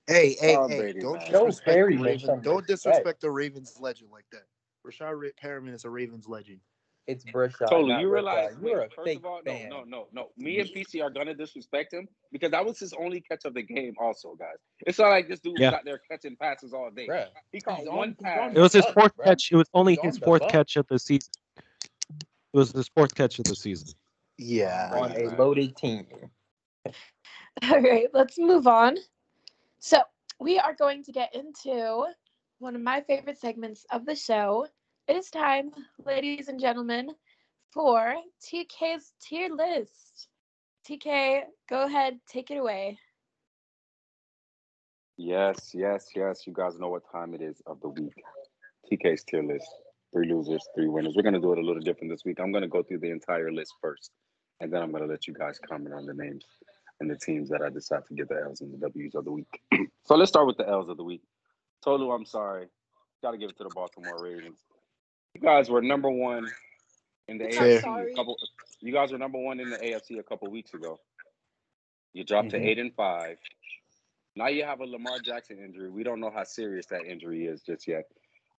Hey, hey, Tom hey! Brady, don't man. Disrespect Perry the Ravens. Don't respect. disrespect the Ravens legend like that. Rashad Ra- Perriman is a Ravens legend. It's Breshad. Totally. You realize wait, you're a first fake of all, fan. no, no, no, no. Me and PC are gonna disrespect him because that was his only catch of the game. Also, guys, it's not like this dude Yeah. was out there catching passes all day. Bruh, He caught he's one he's pass. It was his fourth bruh. catch. It was only He's his on fourth catch of the season. It was his fourth catch of the season. Yeah. on a loaded team. (laughs) All right, let's move on. So, we are going to get into one of my favorite segments of the show. It is time, ladies and gentlemen, for TK's tier list. TK, go ahead, take it away. Yes, yes, yes. You guys know what time it is of the week. TK's tier list. Three losers, three winners. We're gonna do it a little different this week. I'm gonna go through the entire list first, and then I'm gonna let you guys comment on the names and the teams that I decide to get the L's and the W's of the week. (clears throat) so let's start with the L's of the week. Tolu, I'm sorry. Gotta give it to the Baltimore Ravens. You guys were number one in the Fair. AFC a couple you guys were number one in the AFC a couple weeks ago. You dropped Mhm. to eight and five. Now you have a Lamar Jackson injury. We don't know how serious that injury is just yet.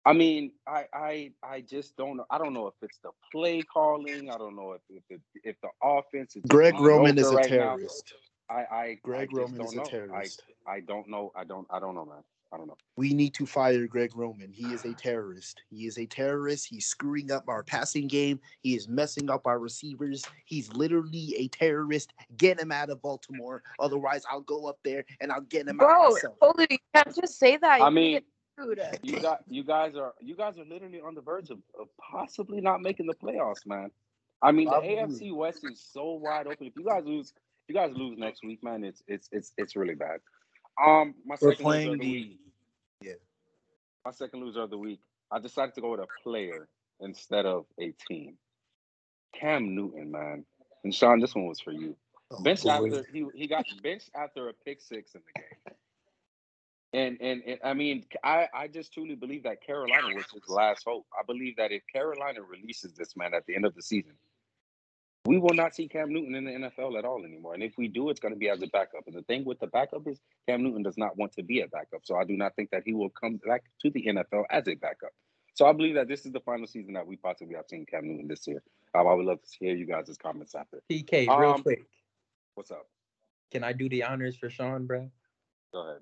I mean, I I I just don't know. I don't know if it's the play calling. I don't know if if the, if the offense is Greg Roman is a right now. Terrorist. I I Greg I Roman don't is a know. terrorist. I I don't know. I don't I don't know, man. I don't know. We need to fire Greg Roman. He is a terrorist. He is a terrorist. He's screwing up our passing game. He is messing up our receivers. He's literally a terrorist. Get him out of Baltimore. Otherwise, I'll go up there and I'll get him out Bro, myself. Olu, you can't just say that. I You're mean, you got you guys are you guys are literally on the verge of, of possibly not making the playoffs, man. I mean, the Probably. AFC West is so wide open. If you guys lose, if you guys lose next week, man, it's it's it's it's really bad. Um, my We're second loser playing of the week. the. My second loser of the week. I decided to go with a player instead of a team. Cam Newton, man. And Sean, this one was for you. Oh, Benched boy. after he he got benched after a pick six in the game. And, and and I mean, I I just truly believe that Carolina was his last hope. I believe that if Carolina releases this man at the end of the season, we will not see Cam Newton in the NFL at all anymore. And if we do, it's going to be as a backup. And the thing with the backup is Cam Newton does not want to be a backup. So I do not think that he will come back to the NFL as a backup. So I believe that this is the final season that we possibly have seen Cam Newton this year. Um, I would love to hear you guys' comments after. TK, real Um, quick. What's up? Can I do the honors for Sean, bro? Go ahead.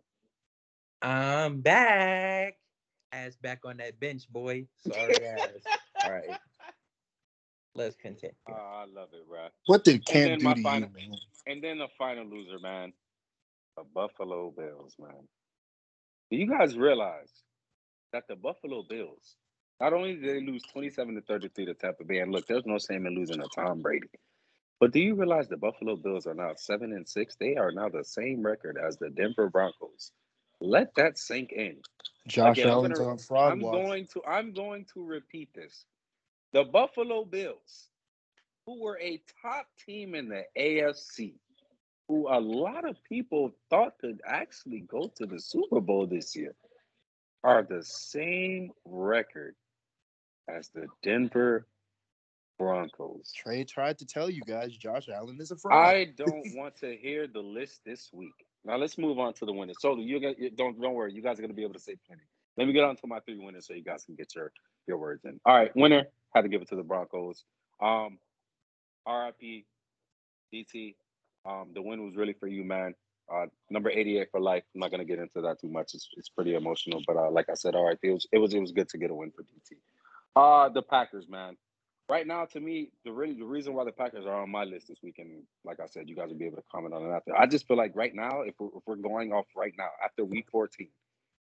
I'm back. Ass back on that bench, boy. Sorry ass. (laughs) All right. Let's continue. Uh, I love it, bro. What did And Cam do my to final- you, man? And then the final loser, man, the Buffalo Bills, man. Do you guys realize that the Buffalo Bills, not only did they lose 27 to 33 to Tampa Bay, and look, there's no shame in losing to Tom Brady. But do you realize the Buffalo Bills are now seven and six? They are now the same record as the Denver Broncos. Let that sink in. Josh Again, I'm Allen's gonna- on fraud I'm watch. going to I'm going to repeat this. The Buffalo Bills, who were a top team in the AFC, who a lot of people thought could actually go to the Super Bowl this year, are the same record as the Denver Broncos. Trey tried to tell you guys Josh Allen is a fraud. I (laughs) don't want to hear the list this week. Now let's move on to the winners. So you guys don't don't worry, you guys are gonna be able to say plenty. Let me get on to my three winners so you guys can get your your words in. All right, winner had to give it to the Broncos. Um, RIP, DT. Um, the win was really for you, man. Uh, number 88 for life. I'm not gonna get into that too much. It's, it's pretty emotional, but uh, like I said, all right, it was it was it was good to get a win for DT. Uh, the Packers, man right now, to me, the really the reason why the Packers are on my list this weekend, like I said, you guys will be able to comment on it after. I just feel like right now, if we're, if we're going off right now after Week 14,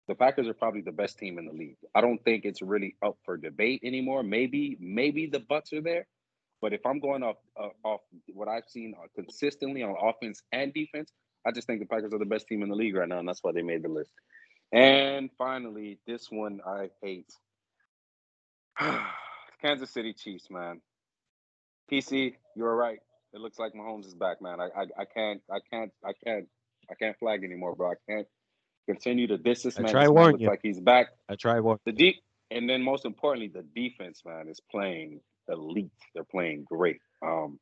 the Packers are probably the best team in the league. I don't think it's really up for debate anymore. Maybe maybe the Bucks are there, but if I'm going off uh, off what I've seen uh, consistently on offense and defense, I just think the Packers are the best team in the league right now, and that's why they made the list. And finally, this one I hate. (sighs) Kansas City Chiefs, man. PC, you're right. It looks like Mahomes is back, man. I, I, I can't, I can't, I can't, I can't flag anymore, bro. I can't continue to diss this I man. try man warn looks you. like he's back. I try one. The deep, and then most importantly, the defense, man, is playing elite. They're playing great. Um,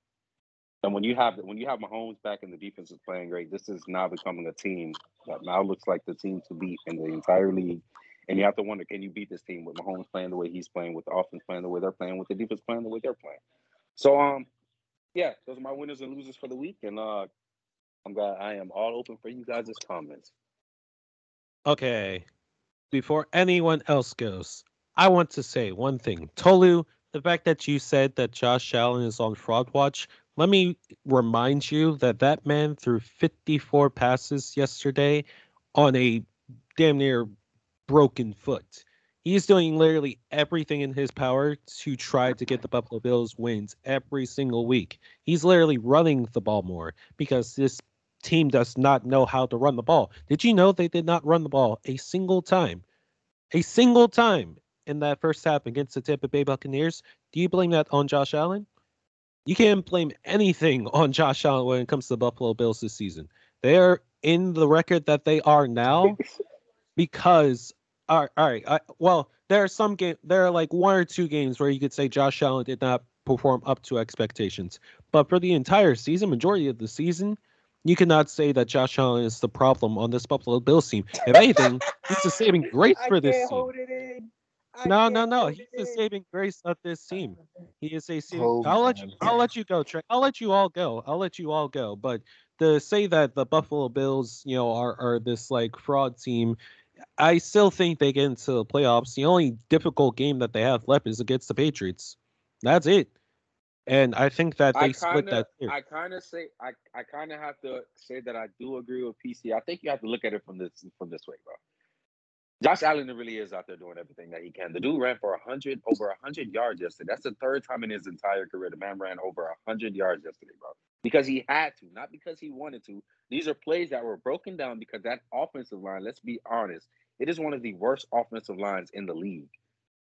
and when you have when you have Mahomes back and the defense is playing great, this is now becoming a team that now looks like the team to beat in the entire league. And you have to wonder, can you beat this team with Mahomes playing the way he's playing, with the offense playing the way they're playing, with the defense playing the way they're playing? So, um, yeah, those are my winners and losers for the week, and uh, I'm glad I am all open for you guys' comments. Okay. Before anyone else goes, I want to say one thing. Tolu, the fact that you said that Josh Allen is on fraud watch, let me remind you that that man threw 54 passes yesterday on a damn near broken foot. He's doing literally everything in his power to try to get the Buffalo Bills wins every single week. He's literally running the ball more because this team does not know how to run the ball. Did you know they did not run the ball a single time? A single time in that first half against the Tampa Bay Buccaneers. Do you blame that on Josh Allen? You can't blame anything (laughs) on Josh Allen when it comes to the Buffalo Bills this season. They're in the record that they are now (laughs) because all right, all right. I, well, there are some game. There are like one or two games where you could say Josh Allen did not perform up to expectations. But for the entire season, majority of the season, you cannot say that Josh Allen is the problem on this Buffalo Bills team. If anything, he's the saving (laughs) grace for this team. hold it in. I No, no, no. He's the saving grace of this team. He is a saving. Hold I'll let you. I'll let you go, Trey. I'll let you all go. I'll let you all go. But to say that the Buffalo Bills, you know, are are this like fraud team, I still think they get into the playoffs. The only difficult game that they have left is against the Patriots. That's it. And I think that they I split kind of, that. Too. I kind of say, I, I kind of have to say that I do agree with PC. I think you have to look at it from this from this way, bro. Josh Allen really is out there doing everything that he can. The dude ran for hundred over hundred yards yesterday. That's the third time in his entire career the man ran over hundred yards yesterday, bro. Because he had to, not because he wanted to. These are plays that were broken down because that offensive line. Let's be honest, it is one of the worst offensive lines in the league.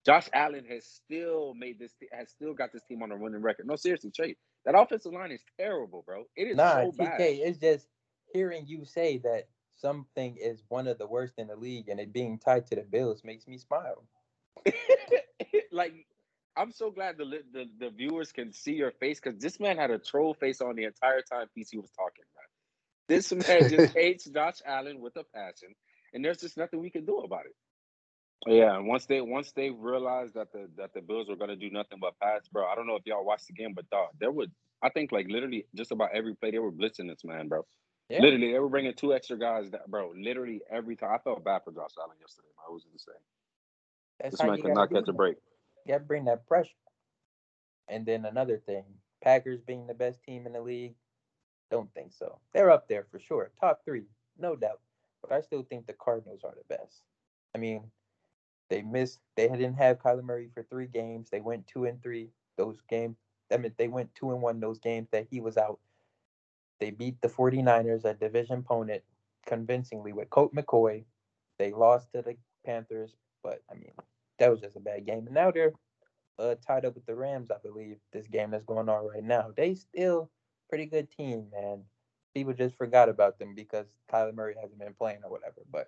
Josh Allen has still made this has still got this team on a winning record. No, seriously, Trey, that offensive line is terrible, bro. It is Nah, so TK, bad. it's just hearing you say that something is one of the worst in the league and it being tied to the Bills makes me smile. (laughs) like I'm so glad the, the the viewers can see your face because this man had a troll face on the entire time PC was talking. Man. This man just (laughs) hates Josh Allen with a passion, and there's just nothing we can do about it. Yeah, and once they once they realized that the that the Bills were gonna do nothing but pass, bro. I don't know if y'all watched the game, but dog, there would I think like literally just about every play they were blitzing this man, bro. Yeah. Literally, they were bringing two extra guys, that, bro. Literally every time. I felt bad for Josh Allen yesterday. Bro. It was insane. That's This man could not catch a break. Gotta bring that pressure. And then another thing, Packers being the best team in the league, don't think so. They're up there for sure, top three, no doubt. But I still think the Cardinals are the best. I mean, they missed. They didn't have Kyler Murray for three games. They went two and three those games. I mean, they went two and one those games that he was out. They beat the 49ers, a division opponent, convincingly with Colt McCoy. They lost to the Panthers, but I mean, that was just a bad game. And now they're uh, tied up with the Rams, I believe. This game that's going on right now, they still pretty good team, man. People just forgot about them because Kyler Murray hasn't been playing or whatever. But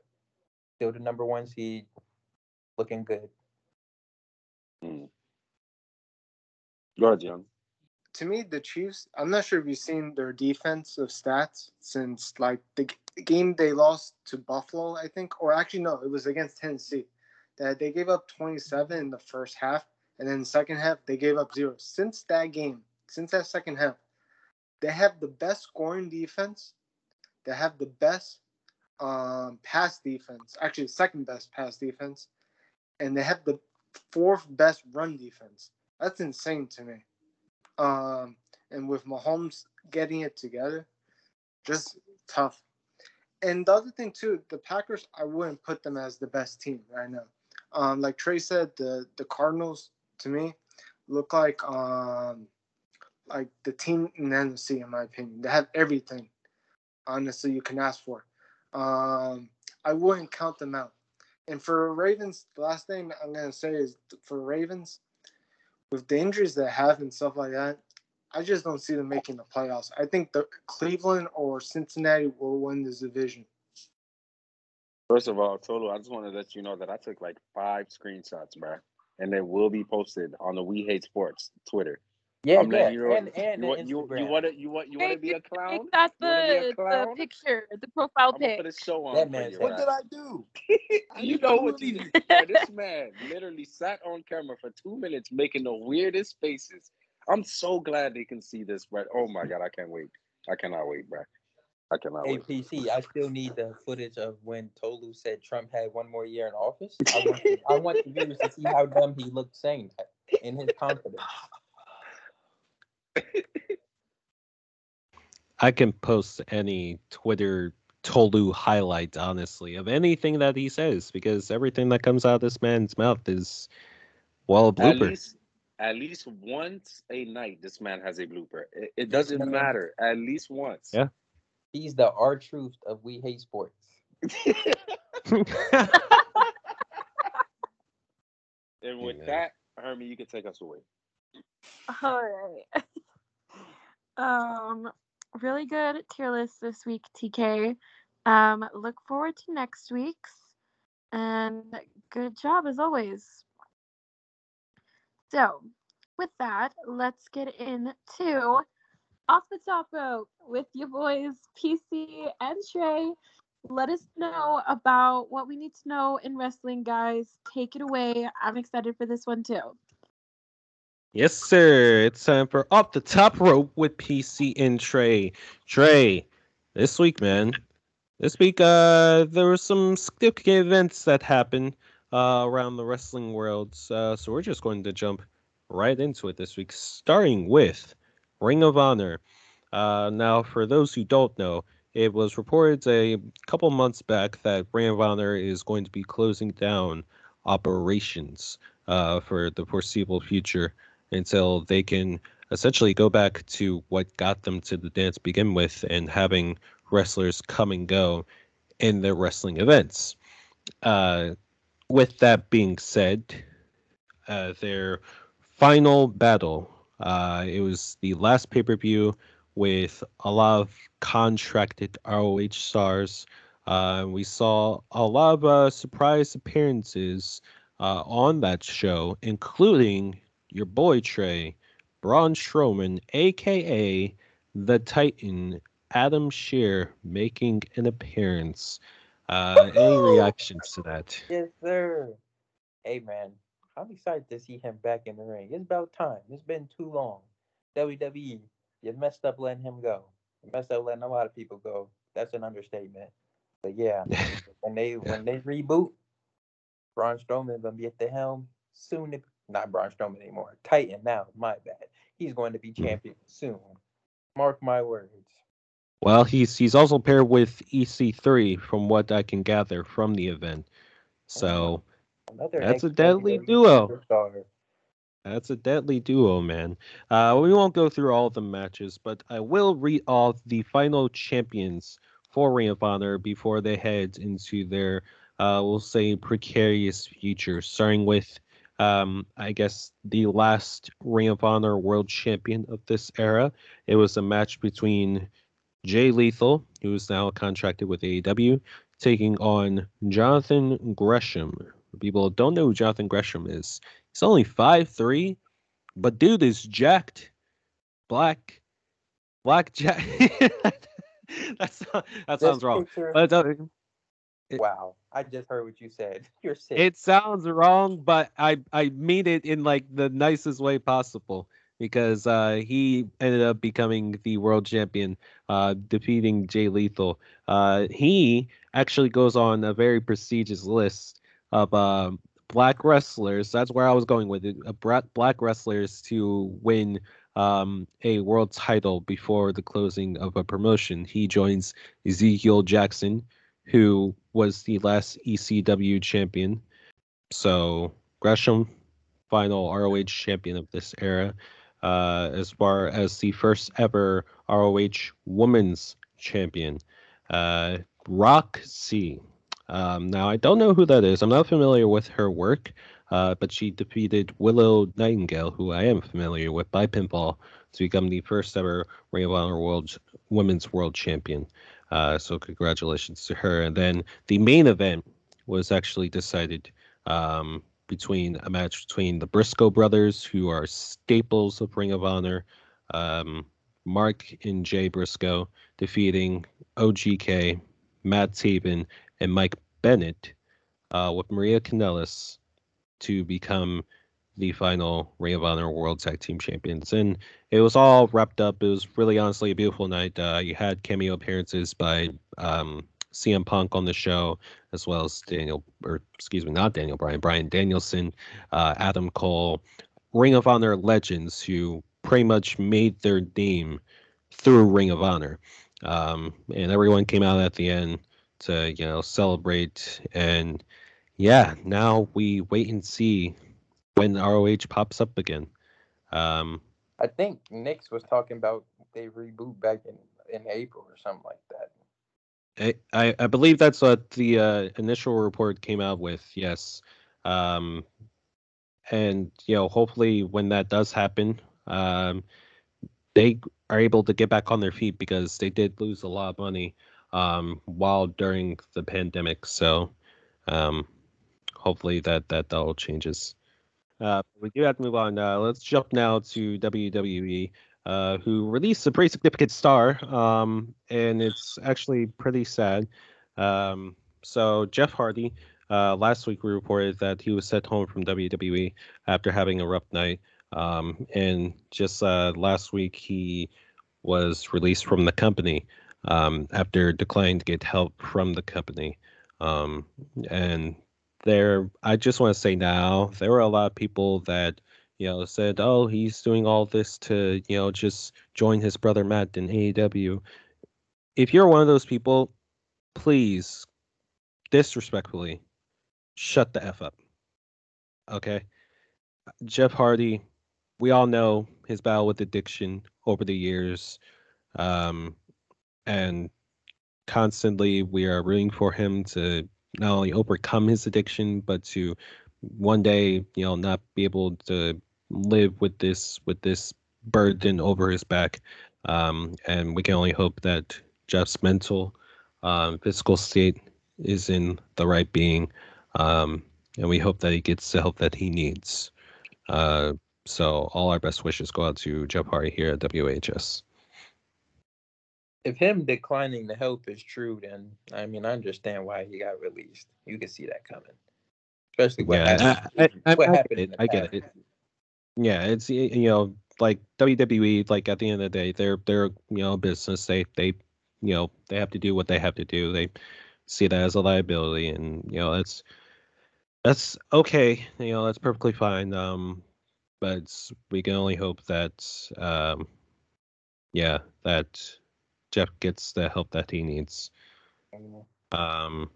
still the number one seed, looking good. Mm. Go ahead, John. to me, the Chiefs. I'm not sure if you've seen their defensive stats since like the, g- the game they lost to Buffalo, I think, or actually no, it was against Tennessee. That they gave up 27 in the first half, and then the second half they gave up zero. Since that game, since that second half, they have the best scoring defense. They have the best um, pass defense, actually second best pass defense, and they have the fourth best run defense. That's insane to me. Um, and with Mahomes getting it together, just tough. And the other thing too, the Packers, I wouldn't put them as the best team right now. Um, like Trey said, the the Cardinals to me look like um like the team in the NFC in my opinion. They have everything, honestly, you can ask for. Um, I wouldn't count them out. And for Ravens, the last thing I'm gonna say is for Ravens, with the injuries they have and stuff like that, I just don't see them making the playoffs. I think the Cleveland or Cincinnati will win this division. First of all, Tolu, I just want to let you know that I took like five screenshots, bro, and they will be posted on the We Hate Sports Twitter. Yeah, I'm yeah, letting you and and you, the want, you, you want to you want you want to be a Make clown? that You wanna be a the the picture, the profile I'm gonna pic. put a show on That for man you. What did I do? (laughs) You know what you anything. (laughs) This man literally sat on camera for two minutes making the weirdest faces. I'm so glad they can see this, bro. Oh my god, I can't wait. I cannot wait, bro. I cannot wait. APC, I still need the footage of when Tolu said Trump had one more year in office. I want, the, I want the (laughs) viewers to see how dumb he looked saying that in his confidence. (laughs) I can post any Twitter Tolu highlight, honestly, of anything that he says, because everything that comes out of this man's mouth is, well, a At least, at least once a night, this man has a blooper. It, it doesn't matter. At least once. Yeah. He's the R-Truth of We Hate Sports. (laughs) And with Amen. that, Hermi, you can take us away. All right. Um, really good tier list this week, TK. Um, look forward to next week's, and good job as always. So, with that, let's get into off the top rope with you boys PC and Trey. Let us know about what we need to know in wrestling, guys. Take it away. I'm excited for this one too. Yes, sir. It's time for Off the Top Rope with PC and Trey. Trey, this week, man. This week, uh, there were some significant events that happened uh, around the wrestling world. Uh, so we're just going to jump right into it this week, starting with Ring of Honor. Uh, now, for those who don't know, it was reported a couple months back that Ring of Honor is going to be closing down operations uh, for the foreseeable future until they can essentially go back to what got them to the dance begin with and having wrestlers come and go in their wrestling events. Uh, with that being said, uh, their final battle, uh, it was the last pay per view with a lot of contracted ROH stars. Uh, we saw a lot of uh, surprise appearances uh, on that show, including your boy Trey, Braun Strowman, aka the Titan, Adam Scherr, making an appearance. Uh, any reactions to that? Yes, sir. Hey, man, I'm excited to see him back in the ring. It's about time. It's been too long. WWE, you messed up letting him go. You messed up letting a lot of people go. That's an understatement. But yeah, (laughs) when they when they reboot, Braun Strowman gonna be at the helm soon. To, not Braun Strowman anymore. Titan now. My bad. He's going to be champion soon. Mark my words. Well, he's he's also paired with EC3, from what I can gather from the event. So Another That's a deadly duo. superstar. That's a deadly duo, man. Uh, we won't go through all the matches, but I will read off the final champions for Ring of Honor before they head into their, uh, we'll say, precarious future. Starting with, um, I guess, the last Ring of Honor World Champion of this era. It was a match between Jay Lethal, who is now contracted with AEW, taking on Jonathan Gresham. People don't know who Jonathan Gresham is. He's only five three, but dude is jacked. Black, black jack. That's (laughs) that sounds wrong. But uh, wow, I just heard what you said. (laughs) You're sick. it sounds wrong, but I I mean it in like the nicest way possible because uh, he ended up becoming the world champion, uh, defeating Jay Lethal. Uh, he actually goes on a very prestigious list of um black wrestlers. That's where I was going with it. Black wrestlers to win um, a world title before the closing of a promotion. He joins Ezekiel Jackson, who was the last ECW champion. So Gresham, final ROH champion of this era, uh, as far as the first ever ROH women's champion. Uh, Rok-C. Um, now I don't know who that is. I'm not familiar with her work, uh, but she defeated Willow Nightingale, who I am familiar with by pinfall, to become the first ever Ring of Honor World Women's World Champion. Uh, so congratulations to her. And then the main event was actually decided. Um, between a match between the Briscoe brothers, who are staples of Ring of Honor. Um, Mark and Jay Briscoe defeating OGK, Matt Taven, and Mike Bennett, uh, with Maria Kanellis to become the final Ring of Honor World Tag Team Champions. And it was all wrapped up. It was really honestly a beautiful night. Uh, you had cameo appearances by um, CM Punk on the show, as well as Daniel, or excuse me, not Daniel Bryan, Brian Danielson, uh, Adam Cole, Ring of Honor legends who pretty much made their name through Ring of Honor. Um, and everyone came out at the end to, you know, celebrate. And yeah, now we wait and see when ROH pops up again. Um, I think Nix was talking about they reboot back in, in April or something like that. I, I, believe that's what the uh, initial report came out with. Yes, um, and you know, hopefully, when that does happen, um, they are able to get back on their feet because they did lose a lot of money um, while during the pandemic. So, um, hopefully, that that all changes. Uh, we do have to move on. Uh, let's jump now to WWE uh, who released a pretty significant star, um, and it's actually pretty sad. Um, so Jeff Hardy, uh, last week we reported that he was sent home from WWE after having a rough night, um, and just uh, last week he was released from the company um, after declining to get help from the company. Um, and there, I just want to say now, there were a lot of people that you know, said, "Oh, he's doing all this to, you know, just join his brother Matt in AEW." If you're one of those people, please, disrespectfully, shut the f up. Okay, Jeff Hardy, we all know his battle with addiction over the years, um, and constantly we are rooting for him to not only overcome his addiction, but to one day, you know, not be able to live with this with this burden over his back. Um, and we can only hope that Jeff's mental, um, physical state is in the right being. Um, and we hope that he gets the help that he needs. Uh, so all our best wishes go out to Jeff Hardy here at WHS. If him declining the help is true, then I mean I understand why he got released. You can see that coming, especially what yeah, happened. I, I, what I, happened I, in the I get it. Yeah, it's you know like WWE. Like at the end of the day, they're they're you know business. They they you know they have to do what they have to do. They see that as a liability, and you know that's that's okay. You know that's perfectly fine. Um, but we can only hope that um, yeah, that Jeff gets the help that he needs. Um,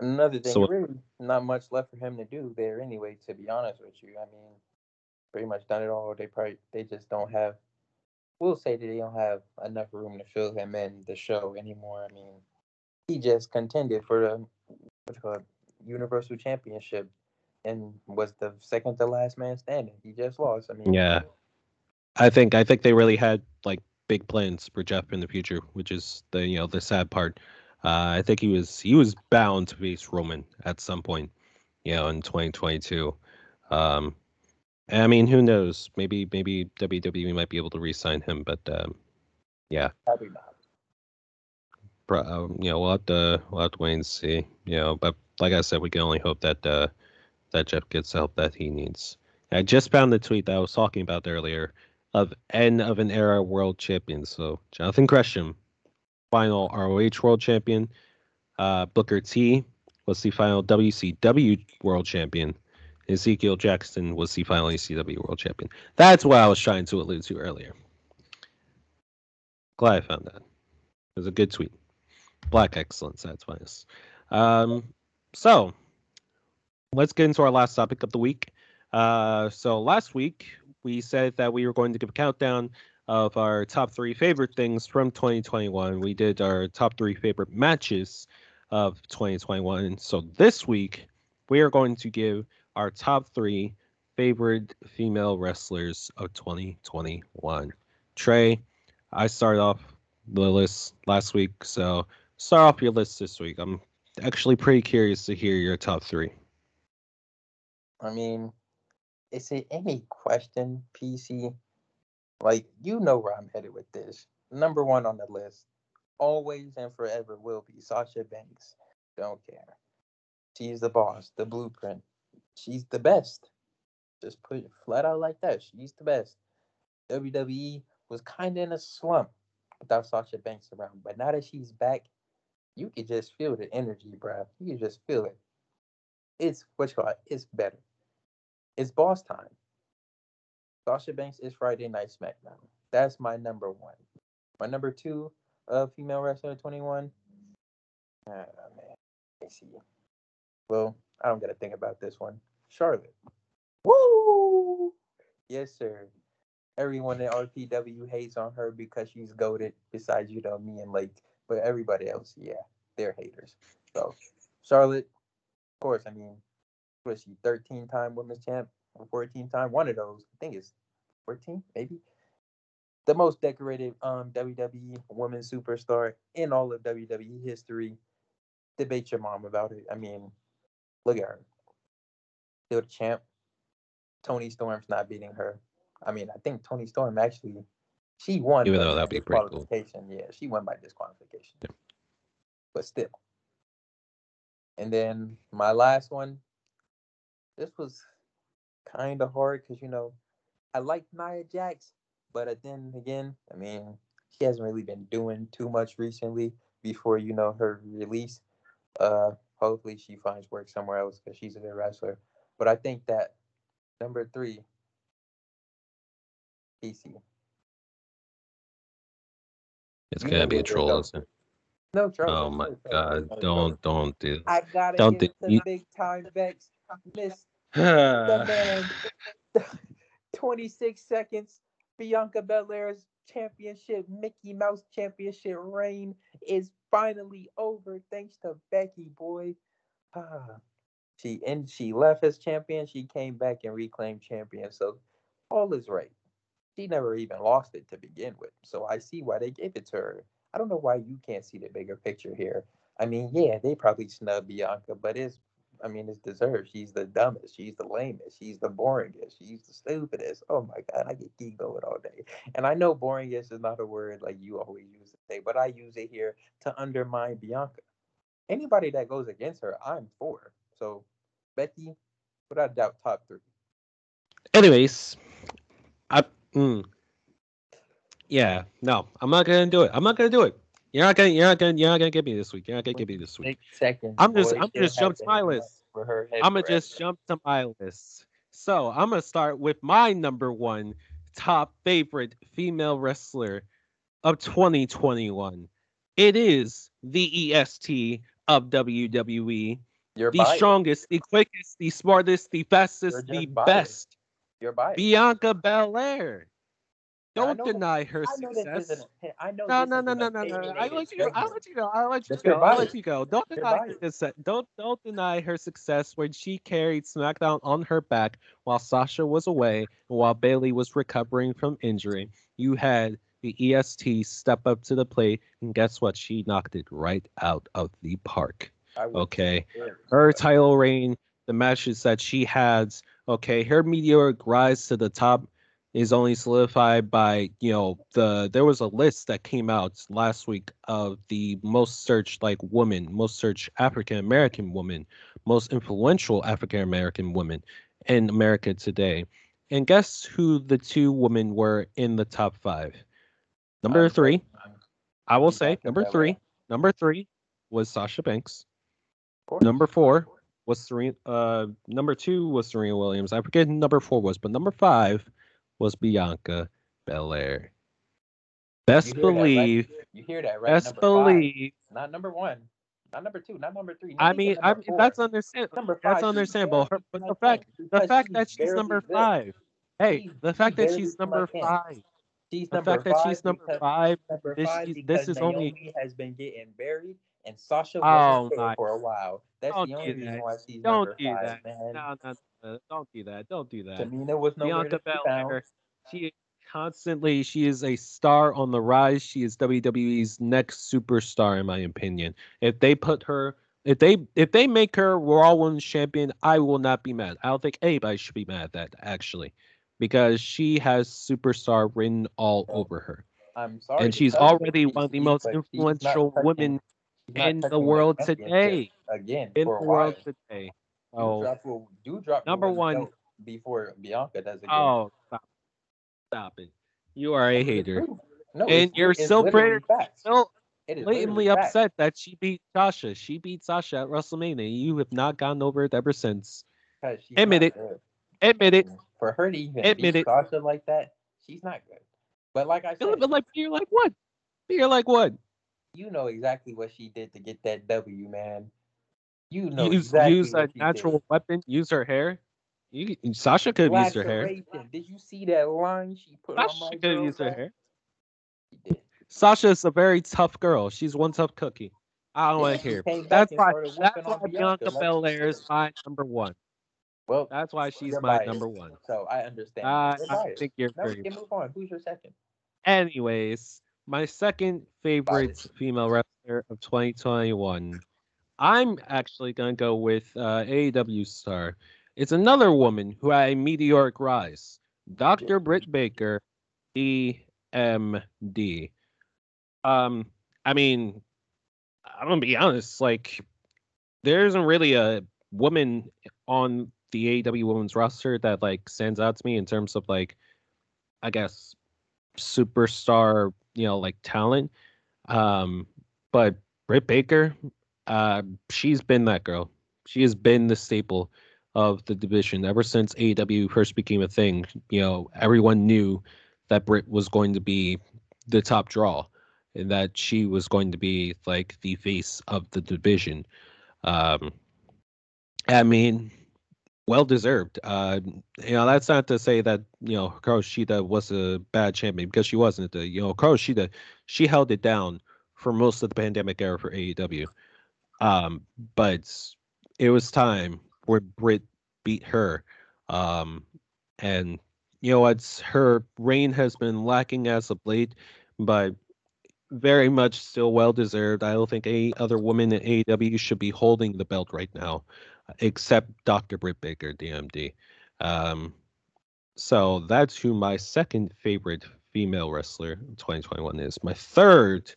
Another thing, So- really not much left for him to do there anyway. To be honest with you, I mean, pretty much done it all. They probably they just don't have. We'll say that they don't have enough room to fill him in the show anymore. I mean, he just contended for the what's you call Universal Championship and was the second to last man standing. He just lost. I mean, Yeah. I think I think they really had like big plans for Jeff in the future, which is the you know the sad part. Uh, I think he was he was bound to face Roman at some point, you know, in 2022. Um, I mean, who knows? Maybe maybe WWE might be able to re-sign him, but um, yeah, probably not. pro- um, you know, we'll have to we'll have to wait and see. You know, but like I said, we can only hope that uh, that Jeff gets the help that he needs. I just found the tweet that I was talking about earlier of end of an era world champion. So Jonathan Gresham, final ROH world champion. Uh, Booker T was the final WCW world champion. Ezekiel Jackson was the final ECW world champion. That's what I was trying to allude to earlier. Glad I found that. It was a good tweet. Black excellence, that's finest. Um, so let's get into our last topic of the week. Uh, so last week we said that we were going to give a countdown of our top three favorite things from 2021. We did our top three favorite matches of 2021. So this week we are going to give our top three favorite female wrestlers of 2021. Trey, I started off the list last week, so start off your list this week. I'm actually pretty curious to hear your top three. I mean, is it any question, PC? Like, you know where I'm headed with this. Number one on the list, always and forever will be Sasha Banks. Don't care. She's the boss, the blueprint. She's the best. Just put it flat out like that. She's the best. WWE was kind of in a slump without Sasha Banks around, but now that she's back, you could just feel the energy, bruh. You can just feel it. It's what you call it, it's better. It's boss time. Sasha Banks is Friday Night SmackDown. That's my number one. My number two, uh, female wrestler 21. Ah, man. Let's see. Well, I don't got to think about this one. Charlotte. Woo! Yes, sir. Everyone in RPW hates on her because she's goaded, besides, you know, me and Lake. But everybody else, yeah, they're haters. So, Charlotte, of course, I mean, was she 13 time women's champ or 14 time? One of those. I think it's 14, maybe. The most decorated um, WWE women's superstar in all of WWE history. Debate your mom about it. I mean, look at her. Still the champ. Toni Storm's not beating her. I mean, I think Toni Storm actually she won. Even by though that'd be pretty cool. disqualification. Yeah, she won by disqualification. But still. And then my last one. This was kind of hard because you know I like Nia Jax, but uh, then again, I mean she hasn't really been doing too much recently. Before you know her release, uh, hopefully she finds work somewhere else because she's a good wrestler. But I think that number three, PC. It's You gonna be a troll, going. isn't it? No, Charlie. Oh my god! Don't don't do. I gotta Don't give do- you- big time Becks. Miss the (laughs) man. 26 seconds. Bianca Belair's championship, Mickey Mouse championship reign is finally over thanks to Becky Boy. Ah. She and she left as champion. She came back and reclaimed champion. So all is right. She never even lost it to begin with. So I see why they gave it to her. I don't know why you can't see the bigger picture here. I mean, yeah, they probably snub Bianca, but it's I mean, it's deserved. She's the dumbest. She's the lamest. She's the boringest. She's the stupidest. Oh my god, I get geek going all day. And I know boringest is not a word like you always use say, but I use it here to undermine Bianca. Anybody that goes against her, I'm for. So Becky, without doubt, top three. Anyways, I mm, yeah, no, I'm not gonna do it. I'm not gonna do it. You're not gonna, you're not gonna, you're not gonna get me this week. You're not gonna get me this week. Seconds. I'm just- boy. I'm just jump to my list. For her head I'm gonna just jump to my list. So I'm gonna start with my number one top favorite female wrestler of 2021. It is the EST of WWE, You're the biased. strongest, the quickest, the smartest, the fastest, the biased. best. You're biased. Bianca Belair. Don't deny her I know success. this I know. No, this no, no, no, no, no. I let you. I let you go. I let you go. I let you go. Don't deny success. Don't don't deny her success when she carried SmackDown on her back while Sasha was away and while Bayley was recovering from injury. You had the EST step up to the plate, and guess what? She knocked it right out of the park. Okay. Her title reign, the matches that she had, okay, her meteoric rise to the top is only solidified by you know the there was a list that came out last week of the most searched like woman most searched african american woman most influential african american woman in america today and guess who the two women were in the top five number I'm three voting on i will say number three number three was sasha banks number four was Serena. Uh, number two was Serena Williams. I forget number four was, but number five was Bianca Belair. Best You that, right? believe, You hear that, right? best Number five, believe. not number one, not number two, not number three. not I mean, I mean four. that's understandable. five. That's understandable. Her, but the fact, the fact that she's number good. five. Hey, She's- the fact that she's number five. She's The number fact that she's number five. number this five this is Naomi only- has been getting buried and Sasha Oh, wasn't there for a while. That's Don't the only reason that. why she's Don't number do five, that. man. No, no, no, don't do that. Don't do that. Tamina was nowhere Bianca to be. Belair, she constantly she is a star on the rise. She is WWE's next superstar, in my opinion. If they put her If they if they make her Raw Women's Champion, I will not be mad. I don't think anybody should be mad at that actually, because she has superstar written all over her, I'm sorry. and she's already one of the most but she's not influential women in the world today. Again, In the world today. Oh, drop her- do drop Number one- before Bianca does again. oh, stop, stop it! You are a hater. No, And you're so literally very- facts. still It is blatantly upset that she beat Sasha. She beat Sasha at WrestleMania. You have not gotten over it ever since. Admit it. good. Admit it. For her to even Admit beat it. Sasha like that, she's not good. But like I said, But like you're like what? You're like what? you know exactly what she did to get that W, man. You know use exactly use a natural weapon. Use her hair. You Sasha could have used her hair. Did you see that line she put on my Sasha could have used her hair. Sasha's a very tough girl. She's one tough cookie. I don't want to hear. That's why. That's why Bianca Belair is my number one. Well, That's why she's my biased, number one. So I understand. Uh, I think you're very. can move on. Who's your second? Anyways, my second favorite Biased. female wrestler of 2021. I'm actually gonna go with uh, AEW star. It's another woman who had a meteoric rise. Dr. Britt Baker, DMD. Um, I mean, I'm gonna be honest. Like, there isn't really a woman on the AEW women's roster that like stands out to me in terms of like, I guess, superstar, you know, like talent. Um, but Britt Baker, uh, she's been that girl. She has been the staple of the division ever since AEW first became a thing. You know, everyone knew that Britt was going to be the top draw and that she was going to be like the face of the division. Um, I mean, well deserved. Uh, you know, that's not to say that you know Hikaru Shida was a bad champion because she wasn't. The you know Hikaru Shida, she held it down for most of the pandemic era for AEW. Um, but it was time where Britt beat her. Um, and you know, it's her reign has been lacking as of late, but very much still well deserved. I don't think any other woman in AEW should be holding the belt right now, except Dr. Britt Baker, DMD. Um, so that's who my second favorite female wrestler in 2021 is. My third,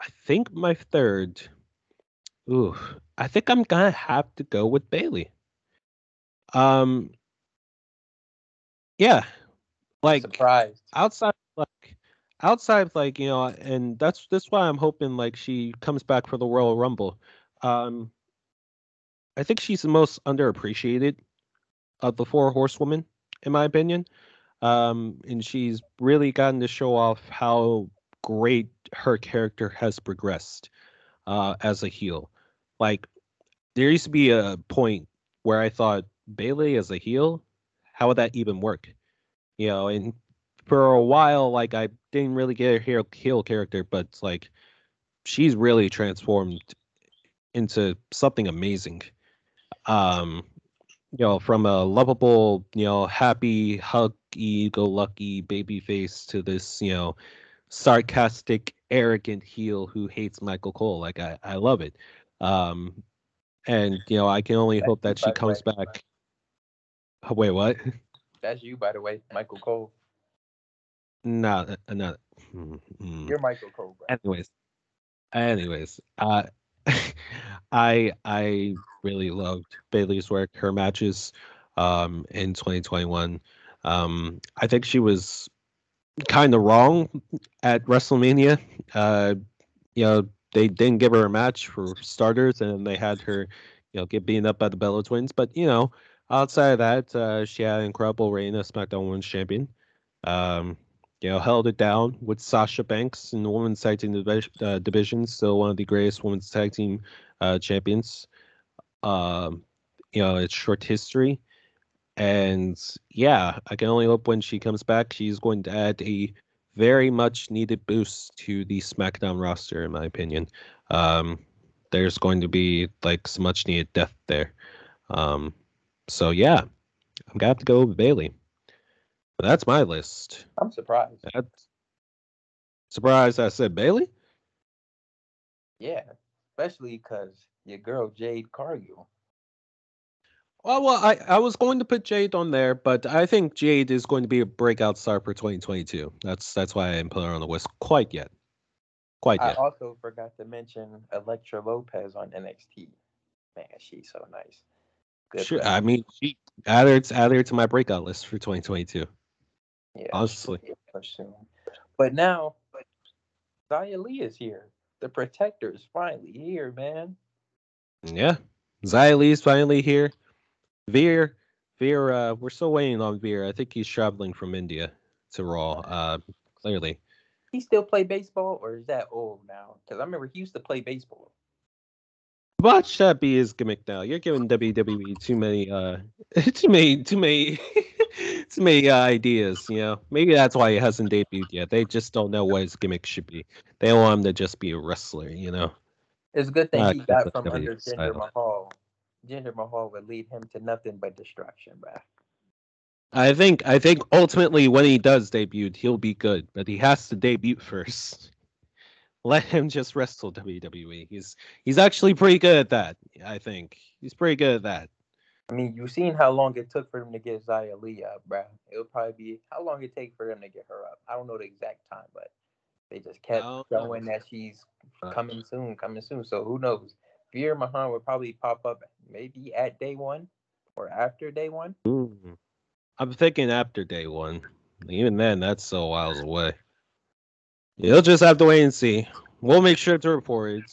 I think my third, ooh, I think I'm gonna have to go with Bayley. Um, yeah, like Surprised. outside like outside like you know and that's that's why i'm hoping like she comes back for the royal rumble um i think she's the most underappreciated of the four horsewomen in my opinion um and she's really gotten to show off how great her character has progressed uh as a heel like there used to be a point where i thought bayley as a heel how would that even work you know and for a while, like I didn't really get a heel, character, but like she's really transformed into something amazing. Um, you know, from a lovable, you know, happy, huggy, go lucky baby face to this, you know, sarcastic, arrogant heel who hates Michael Cole. Like I, I love it. Um, and you know, I can only That's hope that she comes way. back. Oh, wait, what? (laughs) That's you, by the way, Michael Cole. No, uh, no. mm, mm. You're Michael Cole, bro. anyways anyways uh (laughs) i i really loved bayley's work her matches um in 2021 um i think she was kind of wrong at wrestlemania uh you know they didn't give her a match for starters and they had her you know get beaten up by the bella twins but you know outside of that uh she had an incredible reign as smackdown women's champion um you know, held it down with Sasha Banks in the women's tag team uh, division, still one of the greatest women's tag team uh, champions. Um, you know, it's short history, and yeah, I can only hope when she comes back, she's going to add a very much needed boost to the SmackDown roster, in my opinion. Um, there's going to be like some much needed depth there. Um, so yeah, I'm gonna have to go with Bayley. That's my list. I'm surprised. That's surprised I said Bayley. Yeah, especially because your girl Jade Cargill. Well, well, I, I was going to put Jade on there, but I think Jade is going to be a breakout star for 2022. That's that's why I didn't put her on the list quite yet. Quite I yet. also forgot to mention Elektra Lopez on NXT. Man, she's so nice. Good Sure. I mean, she add her, add her to my breakout list for 2022. yeah, honestly. she'll get pushed soon. But now, Xia Li is here. The Protector is finally here, man. Yeah. Xia Li is finally here. Veer, Veer, uh, we're still waiting on Veer. I think he's traveling from India to Raw. Uh, clearly. He still play baseball, or is that old now? Because I remember he used to play baseball. Watch that be his gimmick now. You're giving WWE too many, uh, (laughs) too many, too many, (laughs) too many uh, ideas. You know, maybe that's why he hasn't debuted yet. They just don't know what his gimmick should be. They want him to just be a wrestler. You know. It's a good thing Ah, he got from under Jinder. Mahal. Jinder Mahal would lead him to nothing but destruction, bruh. I think I think ultimately when he does debut, he'll be good, but he has to debut (laughs) first. Let him just wrestle WWE. He's he's actually pretty good at that. I think he's pretty good at that. I mean, you've seen how long it took for them to get Xia Li up, bruh. It'll probably be how long it take for them to get her up. I don't know the exact time, but they just kept know. showing that she's Uh, coming soon, coming soon. So who knows? Veer Mahaan would probably pop up maybe at day one or after day one. Mm. I'm thinking after day one. Even then, that's so miles away. You'll just have to wait and see. We'll make sure to report it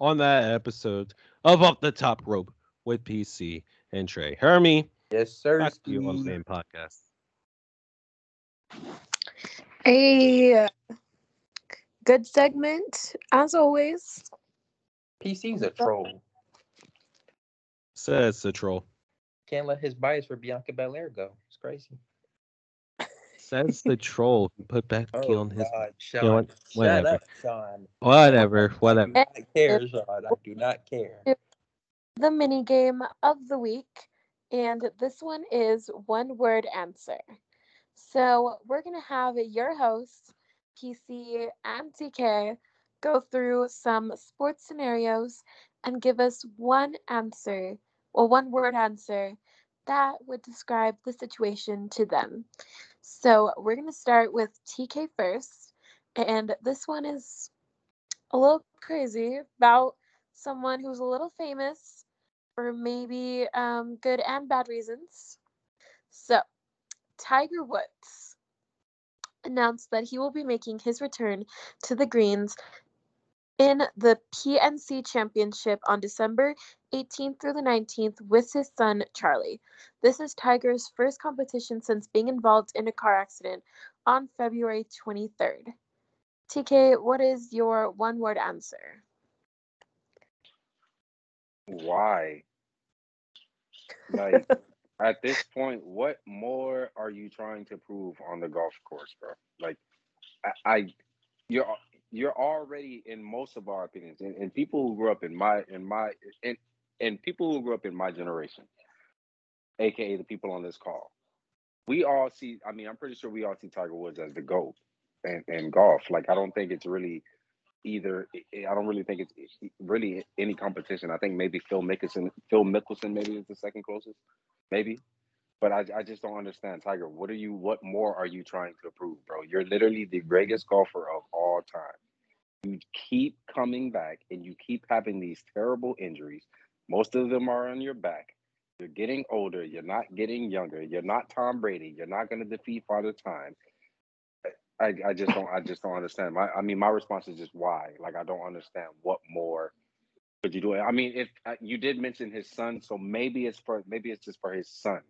on that episode of Up the Top Rope with PC and Tr'e. Hermi, Yes, sir. back to you on the Steve. main podcast. A good segment, as always. PC's a troll. Says the troll. Can't let his bias for Bianca Belair go. It's crazy. Says the (laughs) troll who put Becky Oh on his. God, Shawn. know what? Shut Whatever. up, Shawn. Whatever, (laughs) I whatever. do not care, Shawn. I do not care. The mini game of the week, and this one is one word answer. So we're gonna have your hosts, PC and TK, go through some sports scenarios and give us one answer or one word answer that would describe the situation to them. So we're gonna start with TK first, and this one is a little crazy about someone who's a little famous for maybe um, good and bad reasons. So, Tiger Woods announced that he will be making his return to the greens in the PNC Championship on December 18th through the 19th with his son Charlie. This is Tiger's first competition since being involved in a car accident on February 23rd. TK, what is your one word answer? Why? Like (laughs) at this point, what more are you trying to prove on the golf course, bro? Like I, I you're you're already in most of our opinions, and, and people who grew up in my in my and and people who grew up in my generation, aka the people on this call, we all see. I mean, I'm pretty sure we all see Tiger Woods as the goat and and golf. Like I don't think it's really either. I don't really think it's really any competition. I think maybe Phil Mickelson, Phil Mickelson, maybe is the second closest, maybe. But I, I just don't understand, Tiger. What are you? What more are you trying to prove, bro? You're literally the greatest golfer of all time. You keep coming back, and you keep having these terrible injuries. Most of them are on your back. You're getting older. You're not getting younger. You're not Tom Brady. You're not going to defeat Father Time. I, I just don't I just don't understand. My I mean my response is just why. Like I don't understand what more could you do. I mean if uh, you did mention his son, so maybe it's for maybe it's just for his son.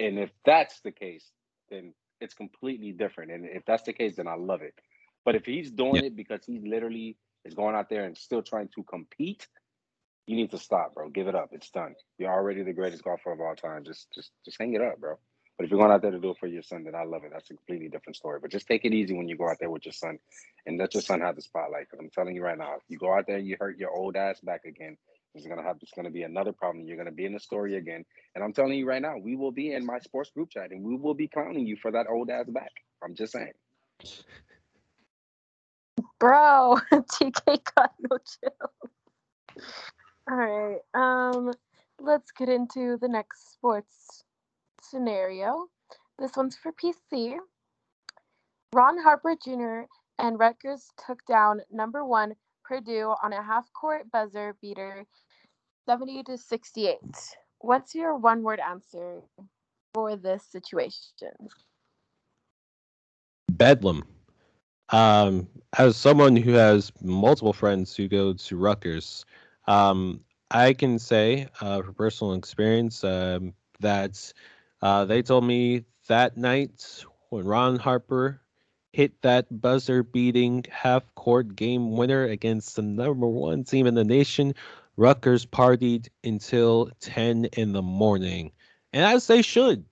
And if that's the case, then it's completely different. And if that's the case, then I love it. But if he's doing Yeah. it because he literally is going out there and still trying to compete, you need to stop, bro. Give it up. It's done. You're already the greatest golfer of all time. Just just just hang it up, bro. But if you're going out there to do it for your son, then I love it. That's a completely different story. But just take it easy when you go out there with your son and let your son have the spotlight. Because I'm telling you right now, if you go out there and you hurt your old ass back again, it's gonna have it's gonna be another problem. You're gonna be in the story again. And I'm telling you right now, we will be in my sports group chat and we will be clowning you for that old ass back. I'm just saying. Bro, (laughs) TK got no chill. All right. Um, let's get into the next sports scenario. This one's for PC. Ron Harper Jr. and Rutgers took down number one Purdue on a half-court buzzer beater, seventy to sixty-eight. What's your one-word answer for this situation? Bedlam. Um, as someone who has multiple friends who go to Rutgers, um, I can say uh, from personal experience um, that uh, they told me that night when Ron Harper hit that buzzer beating half court game winner against the number one team in the nation, Rutgers partied until 10 in the morning. And as they should,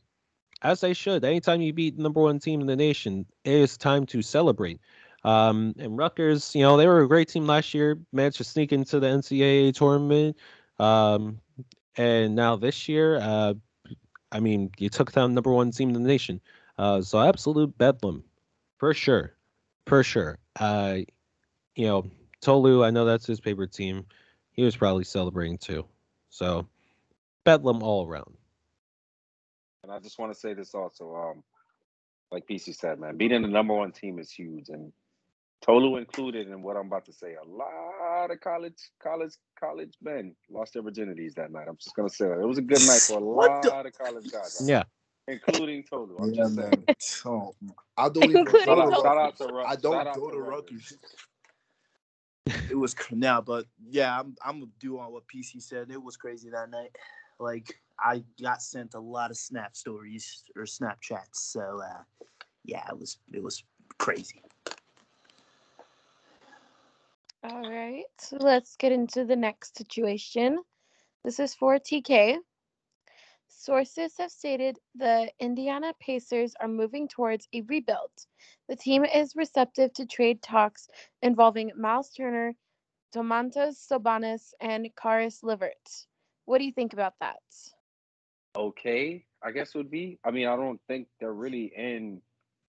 as they should. Anytime you beat the number one team in the nation, it is time to celebrate. Um, and Rutgers, you know, they were a great team last year, managed to sneak into the NCAA tournament. Um, and now this year, uh, I mean, you took down number one team in the nation. Uh, so absolute bedlam, for sure, for sure. Uh, you know, Tolu, I know that's his favorite team. He was probably celebrating too. So bedlam all around. And I just want to say this also. Um, like PC said, man, beating the number one team is huge, and Tolu included in what I'm about to say. A lot of college, college, college men lost their virginities that night. I'm just gonna say that. it was a good night for a (laughs) lot the- of college guys, Yeah. Including Tolu. I'm Yeah, just man. saying. I don't even Including go to Shout out, shout out to Ru- I don't go to Rutgers. Rutgers. It was cr- now, but yeah, I'm I'm gonna do on what PC said. It was crazy that night. Like I got sent a lot of snap stories or Snapchats. So uh, yeah, it was it was crazy. All right, so let's get into the next situation. This is for TK. Sources have stated the Indiana Pacers are moving towards a rebuild. The team is receptive to trade talks involving Miles Turner, Domantas Sabonis, and Caris LeVert. What do you think about that? okay, I guess it would be. I mean, I don't think they're really in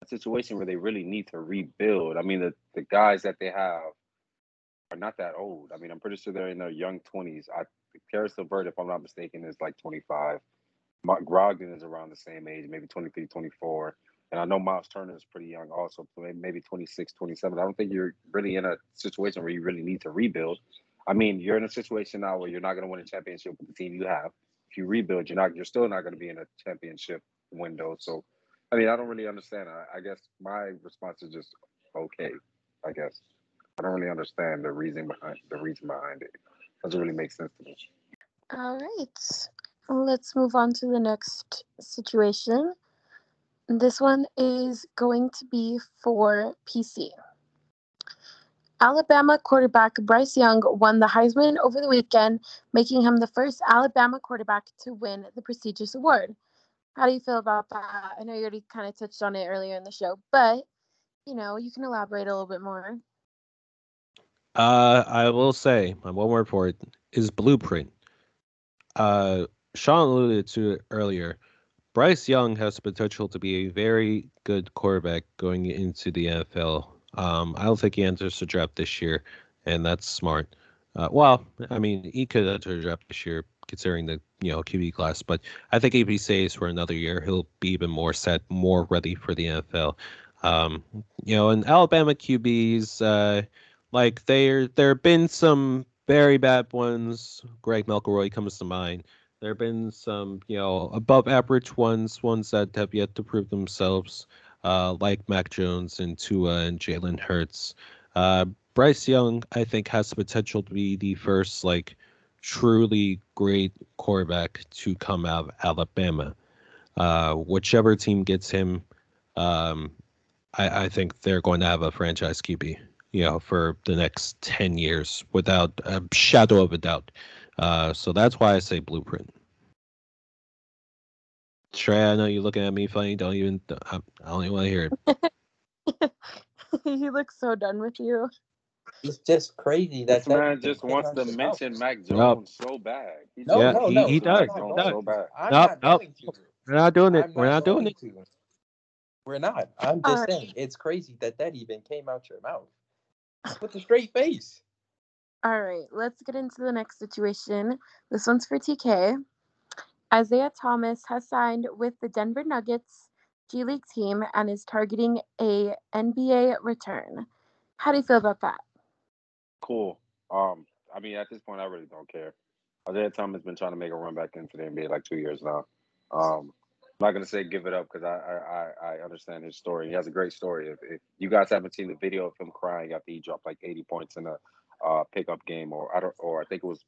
a situation where they really need to rebuild. I mean, the, the guys that they have are not that old. I mean, I'm pretty sure they're in their young 20s. I Caris LeVert, if I'm not mistaken, is like 25. Mark Brogdon is around the same age, maybe 23, 24. And I know Miles Turner is pretty young also, maybe- maybe 26, 27. I don't think you're really in a situation where you really need to rebuild. I mean, you're in a situation now where you're not going to win a championship with the team you have. If you rebuild, you're not. You're still not going to be in a championship window. So, I mean, I don't really understand. I, I guess my response is just okay. I guess I don't really understand the reason behind the reason behind it. Doesn't really make sense to me. All right, let's move on to the next situation. This one is going to be for PC. Alabama quarterback Bryce Young won the Heisman over the weekend, making him the first Alabama quarterback to win the prestigious award. How do you feel about that? I know you already kind of touched on it earlier in the show, but you know, you can elaborate a little bit more. Uh, I will say my one word for it is blueprint. Uh, Shawn alluded to it earlier. Bryce Young has the potential to be a very good quarterback going into the NFL. Um, I don't think he enters the draft this year, and that's smart. Uh, well, I mean, he could enter the draft this year considering the you know QB class, but I think if he stays for another year, he'll be even more set, more ready for the NFL. Um, you know, and Alabama QBs, uh, like there there have been some very bad ones. Greg McElroy comes to mind. There have been some, you know, above average ones, ones that have yet to prove themselves, uh, like Mac Jones and Tua and Jalen Hurts. Uh, Bryce Young, I think, has the potential to be the first, like, truly great quarterback to come out of Alabama. Uh, whichever team gets him, um, I, I think they're going to have a franchise QB, you know, for the next 10 years without a shadow of a doubt. Uh, so that's why I say blueprint. Tr'e, I know you're looking at me funny. Don't even, I I don't even want to hear it. (laughs) he looks so done with you. It's just crazy that This man just came wants to your mention mouth. Mac Yup. Jones so bad. He No, Yeah, no, he- no. he does, Mac I'm he Jones not does. so bad. I'm Nope, not nope. We're not doing it. I'm We're not doing it. to. We're not. I'm just right. saying it's crazy that that even came out your mouth with a straight face. All right, let's get into the next situation. This one's for TK. Isaiah Thomas has signed with the Denver Nuggets G League team and is targeting a NBA return. How do you feel about that? Cool. Um, I mean, at this point, I really don't care. Isaiah Thomas has been trying to make a run back into the NBA like two years now. Um, I'm not gonna say give it up because I, I I understand his story. He has a great story. If, if you guys haven't seen the video of him crying after he dropped like 80 points in a uh, pickup game, or I don't, or I think it was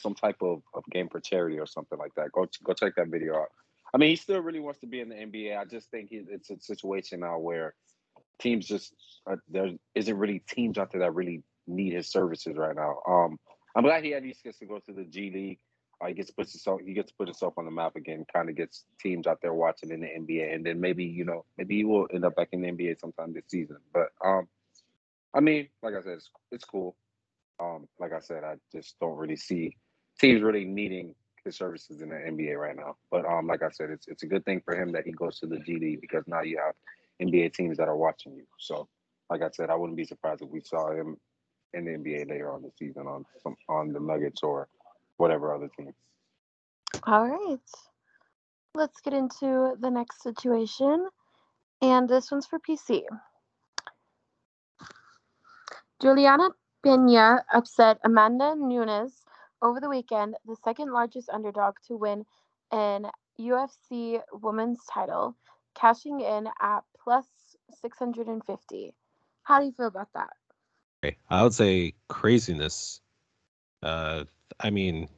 some type of, of game for charity or something like that. Go go check that video out. I mean, he still really wants to be in the NBA. I just think it's a situation now where teams just uh, there isn't really teams out there that really need his services right now. Um, I'm glad he at least gets to go to the G League. Uh, he gets to put himself he gets to put himself on the map again. Kind of gets teams out there watching in the NBA, and then maybe you know maybe he will end up back in the NBA sometime this season. But um, I mean, like I said, it's it's cool. Um, like I said, I just don't really see teams really needing his services in the NBA right now. But um, like I said, it's it's a good thing for him that he goes to the G League because now you have NBA teams that are watching you. So, like I said, I wouldn't be surprised if we saw him in the NBA later on the season on some on the Nuggets or whatever other team. All right. Let's get into the next situation. And this one's for PC. Julianna Pena upset Amanda Nunes over the weekend, the second largest underdog to win an UFC women's title, cashing in at plus 650. How do you feel about that? I would say craziness. Uh, I mean,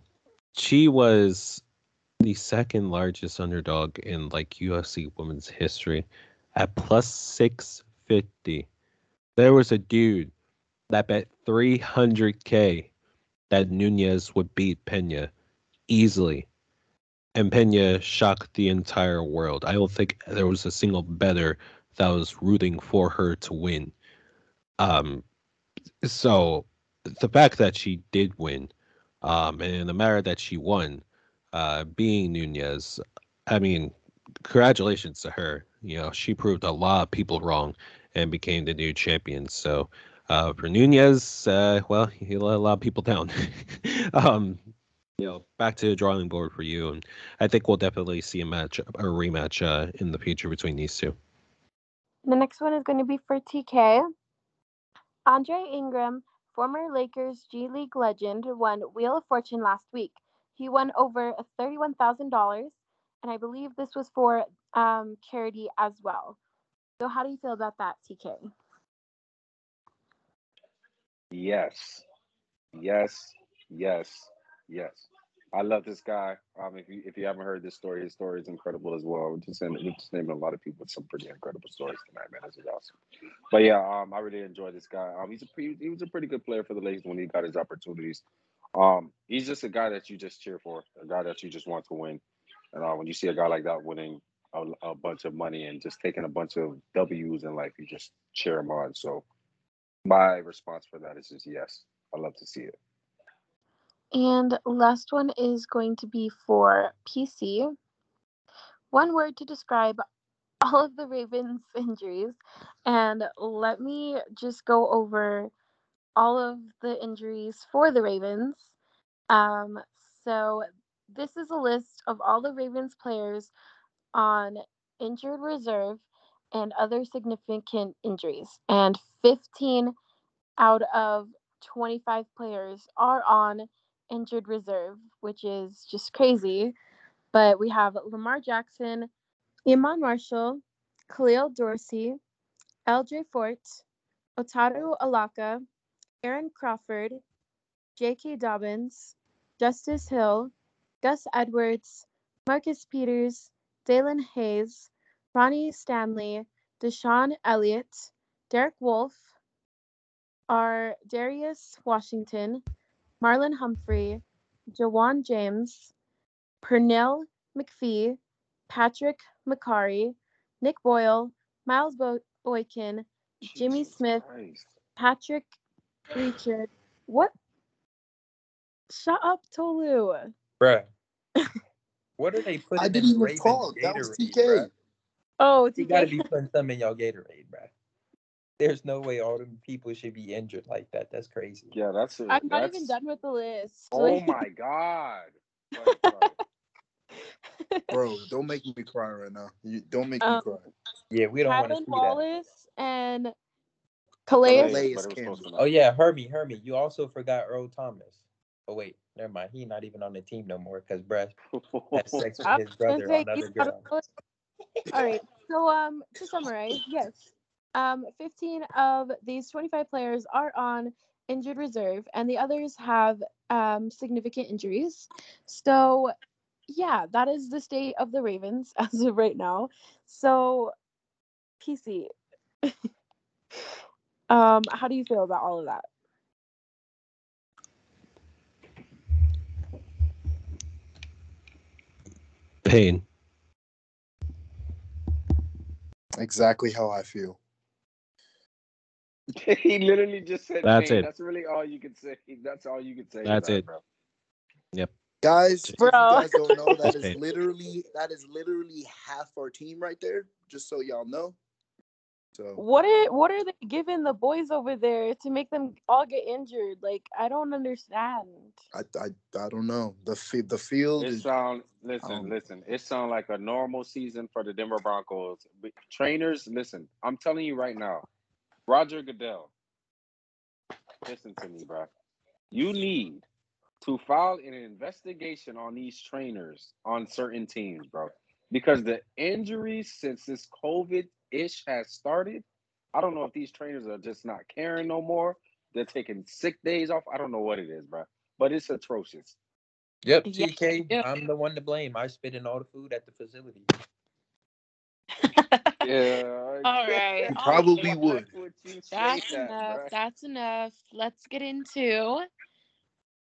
she was the second largest underdog in like UFC women's history at plus 650. There was a dude that bet 300k that Nunes would beat Pena easily. And Pena shocked the entire world. I don't think there was a single better that was rooting for her to win. Um, so the fact that she did win, um, and the matter that she won, uh, being Nunes, I mean, congratulations to her. You know, she proved a lot of people wrong and became the new champion. So uh, for Nunes, uh, well, he let a lot of people down. (laughs) um, you know, back to the drawing board for you, and I think we'll definitely see a match, a rematch uh, in the future between these two. The next one is going to be for TK. Andre Ingram, former Lakers G League legend, won Wheel of Fortune last week. He won over $31,000, and I believe this was for um, charity as well. So, how do you feel about that, TK? Yes, yes, yes, yes. I love this guy. Um, if you if you haven't heard this story, his story is incredible as well. Just naming, just naming a lot of people with some pretty incredible stories tonight, man. This is awesome. But yeah, um, I really enjoy this guy. Um, he's a pretty, he was a pretty good player for the Lakers when he got his opportunities. Um, he's just a guy that you just cheer for, a guy that you just want to win. And uh, when you see a guy like that winning a, a bunch of money and just taking a bunch of W's in life, you just cheer him on. So my response for that is just yes. I love to see it. And last one is going to be for PC. One word to describe all of the Ravens (laughs) injuries. And let me just go over all of the injuries for the Ravens. Um, so this is a list of all the Ravens players on injured reserve and other significant injuries. And 15 out of 25 players are on injured reserve, which is just crazy. But we have Lamar Jackson, Iman Marshall, Khalil Dorsey, LJ Fort, Otaro Alaka, Aaron Crawford, J.K. Dobbins, Justice Hill, Gus Edwards, Marcus Peters, Daelin Hayes, Ronnie Stanley, DeShon Elliott, Derek Wolfe, are Darius Washington, Marlon Humphrey, Ja'Wuan James, Pernell McPhee, Patrick Mekari, Nick Boyle, Miles Bo- Boykin, Jimmy Smith, Christ. Patrick Ricard. What? Shut up, Tolu. Bruh. (laughs) what are they putting I didn't even Ravens talk. That was TK. bruh? Oh, You gotta be putting some in y'all Gatorade, bruh. There's no way all them people should be injured like that. That's crazy. Yeah, that's it. I'm not that's, even done with the list. (laughs) Oh Like, my god. Right, right. Bro, don't make me cry right now. You don't make me Um, cry. Yeah, we don't want to Kylan see that. Wallace and Calais. Calais. but it was Campbell. close Oh yeah, Hermi, Hermi. You also forgot Earl Thomas. Oh wait, never mind. He not even on the team no more because Brad had sex (laughs) with his brother say on other he's not girl. All right. So um to summarize, yes. Um 15 of these 25 players are on injured reserve and the others have um significant injuries. So yeah, that is the state of the Ravens (laughs) as of right now. So PC. (laughs) um how do you feel about all of that? Pain. Exactly how I feel. (laughs) he literally just said That's pain. it. That's really all you can say. That's all you can say. That's it. bro. Yep." Guys, if you Bro. guys don't know, that (laughs) is literally that is literally half our team right there. Just so y'all know. So What are what are they giving the boys over there to make them all get injured? Like I don't understand. I I, I don't know. The fi- the field It is sound listen, Um, listen. It sound like a normal season for the Denver Broncos. But trainers, listen. I'm telling you right now, Roger Goodell. Listen to me, bro. You need to file an investigation on these trainers on certain teams, bro. Because the injuries since this COVID ish has started, I don't know if these trainers are just not caring no more. They're taking sick days off. I don't know what it is, bro. But it's atrocious. Yep, TK. yeah. I'm the one to blame. I spit in all the food at the facility. (laughs) Yeah. All right. You probably right. would. Would you say That's that, enough. bruh? That's enough. Let's get into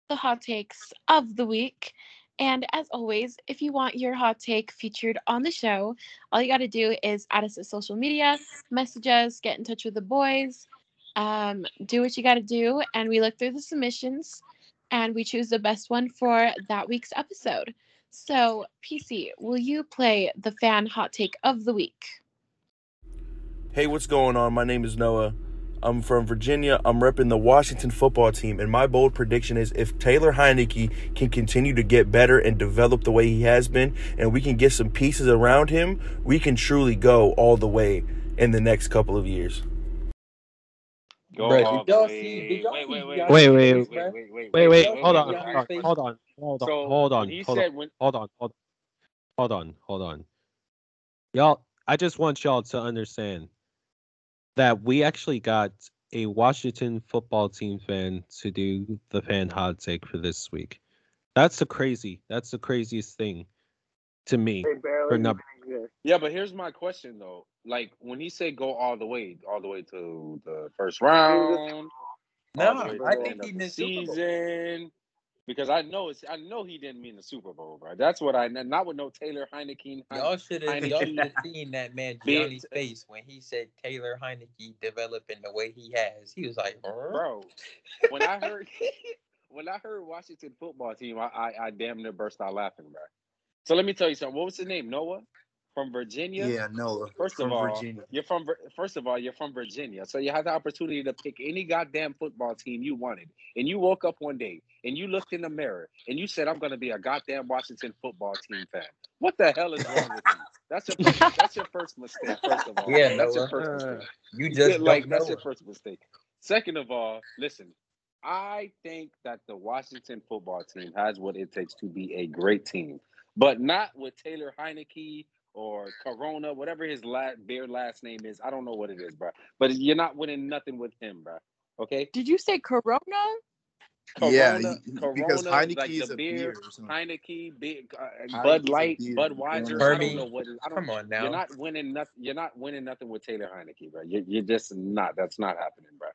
the hot takes of the week. And as always, if you want your hot take featured on the show, all you got to do is add us to social media, message us, get in touch with the boys, um, do what you got to do. And we look through the submissions and we choose the best one for that week's episode. So, PC, will you play the fan hot take of the week? Hey, what's going on? My name is Noah. I'm from Virginia. I'm repping the Washington football team, and my bold prediction is if Taylor Heinicke can continue to get better and develop the way he has been, and we can get some pieces around him, we can truly go all the way in the next couple of years. Go Bruh, all did y'all the see- way- did y'all wait, see wait, wait, Wait, wait, wait, wait, wait, wait, Wait, wait, wait, hold wait, on, hold on, hold on, hold on, hold on, hold on, hold on, hold hold on, hold on. Y'all, I just want y'all to understand that we actually got a Washington football team fan to do the fan hot take for this week. That's the crazy. That's the craziest thing to me. They For number- Yeah, but here's my question though. Like when he said go all the way, all the way to the first round, No, I think he of the meant Super Bowl. season. Because I know it's I know he didn't mean the Super Bowl, bro. That's what I not with no Taylor Heinicke. Y'all should have y'all should have seen that man (laughs) Gianni's face when he said Taylor Heinicke developing the way he has. He was like, "Huh?" bro. When I heard (laughs) (laughs) when I heard Washington football team, I, I I damn near burst out laughing, bro. So let me tell you something. What was his name? Noah from Virginia. yeah, Noah. First from of all, Virginia. you're from first of all you're from Virginia, so you had the opportunity to pick any goddamn football team you wanted, and you woke up one day and you looked in the mirror and you said, "I'm going to be a goddamn Washington football team fan." What the hell is wrong with you? That's your first, (laughs) that's your first mistake. First of all, Yeah, that's Noah. your first mistake. You just Yeah, like know. that's your first mistake. Second of all, listen, I think that the Washington football team has what it takes to be a great team, but not with Taylor Heinicke or Corona, whatever his last their last name is. I don't know what it is, bro. But you're not winning nothing with him, bro. Okay, Did you say Corona? yeah, Corona- because Corona, Heineke like is a beer, beer. Heineke, big, uh, Bud Light, beer. Budweiser. I don't know what it is. I don't, Come on now. you're not winning nothing. You're not winning nothing with Taylor Heinicke, bro. You're, you're just not. That's not happening, bro.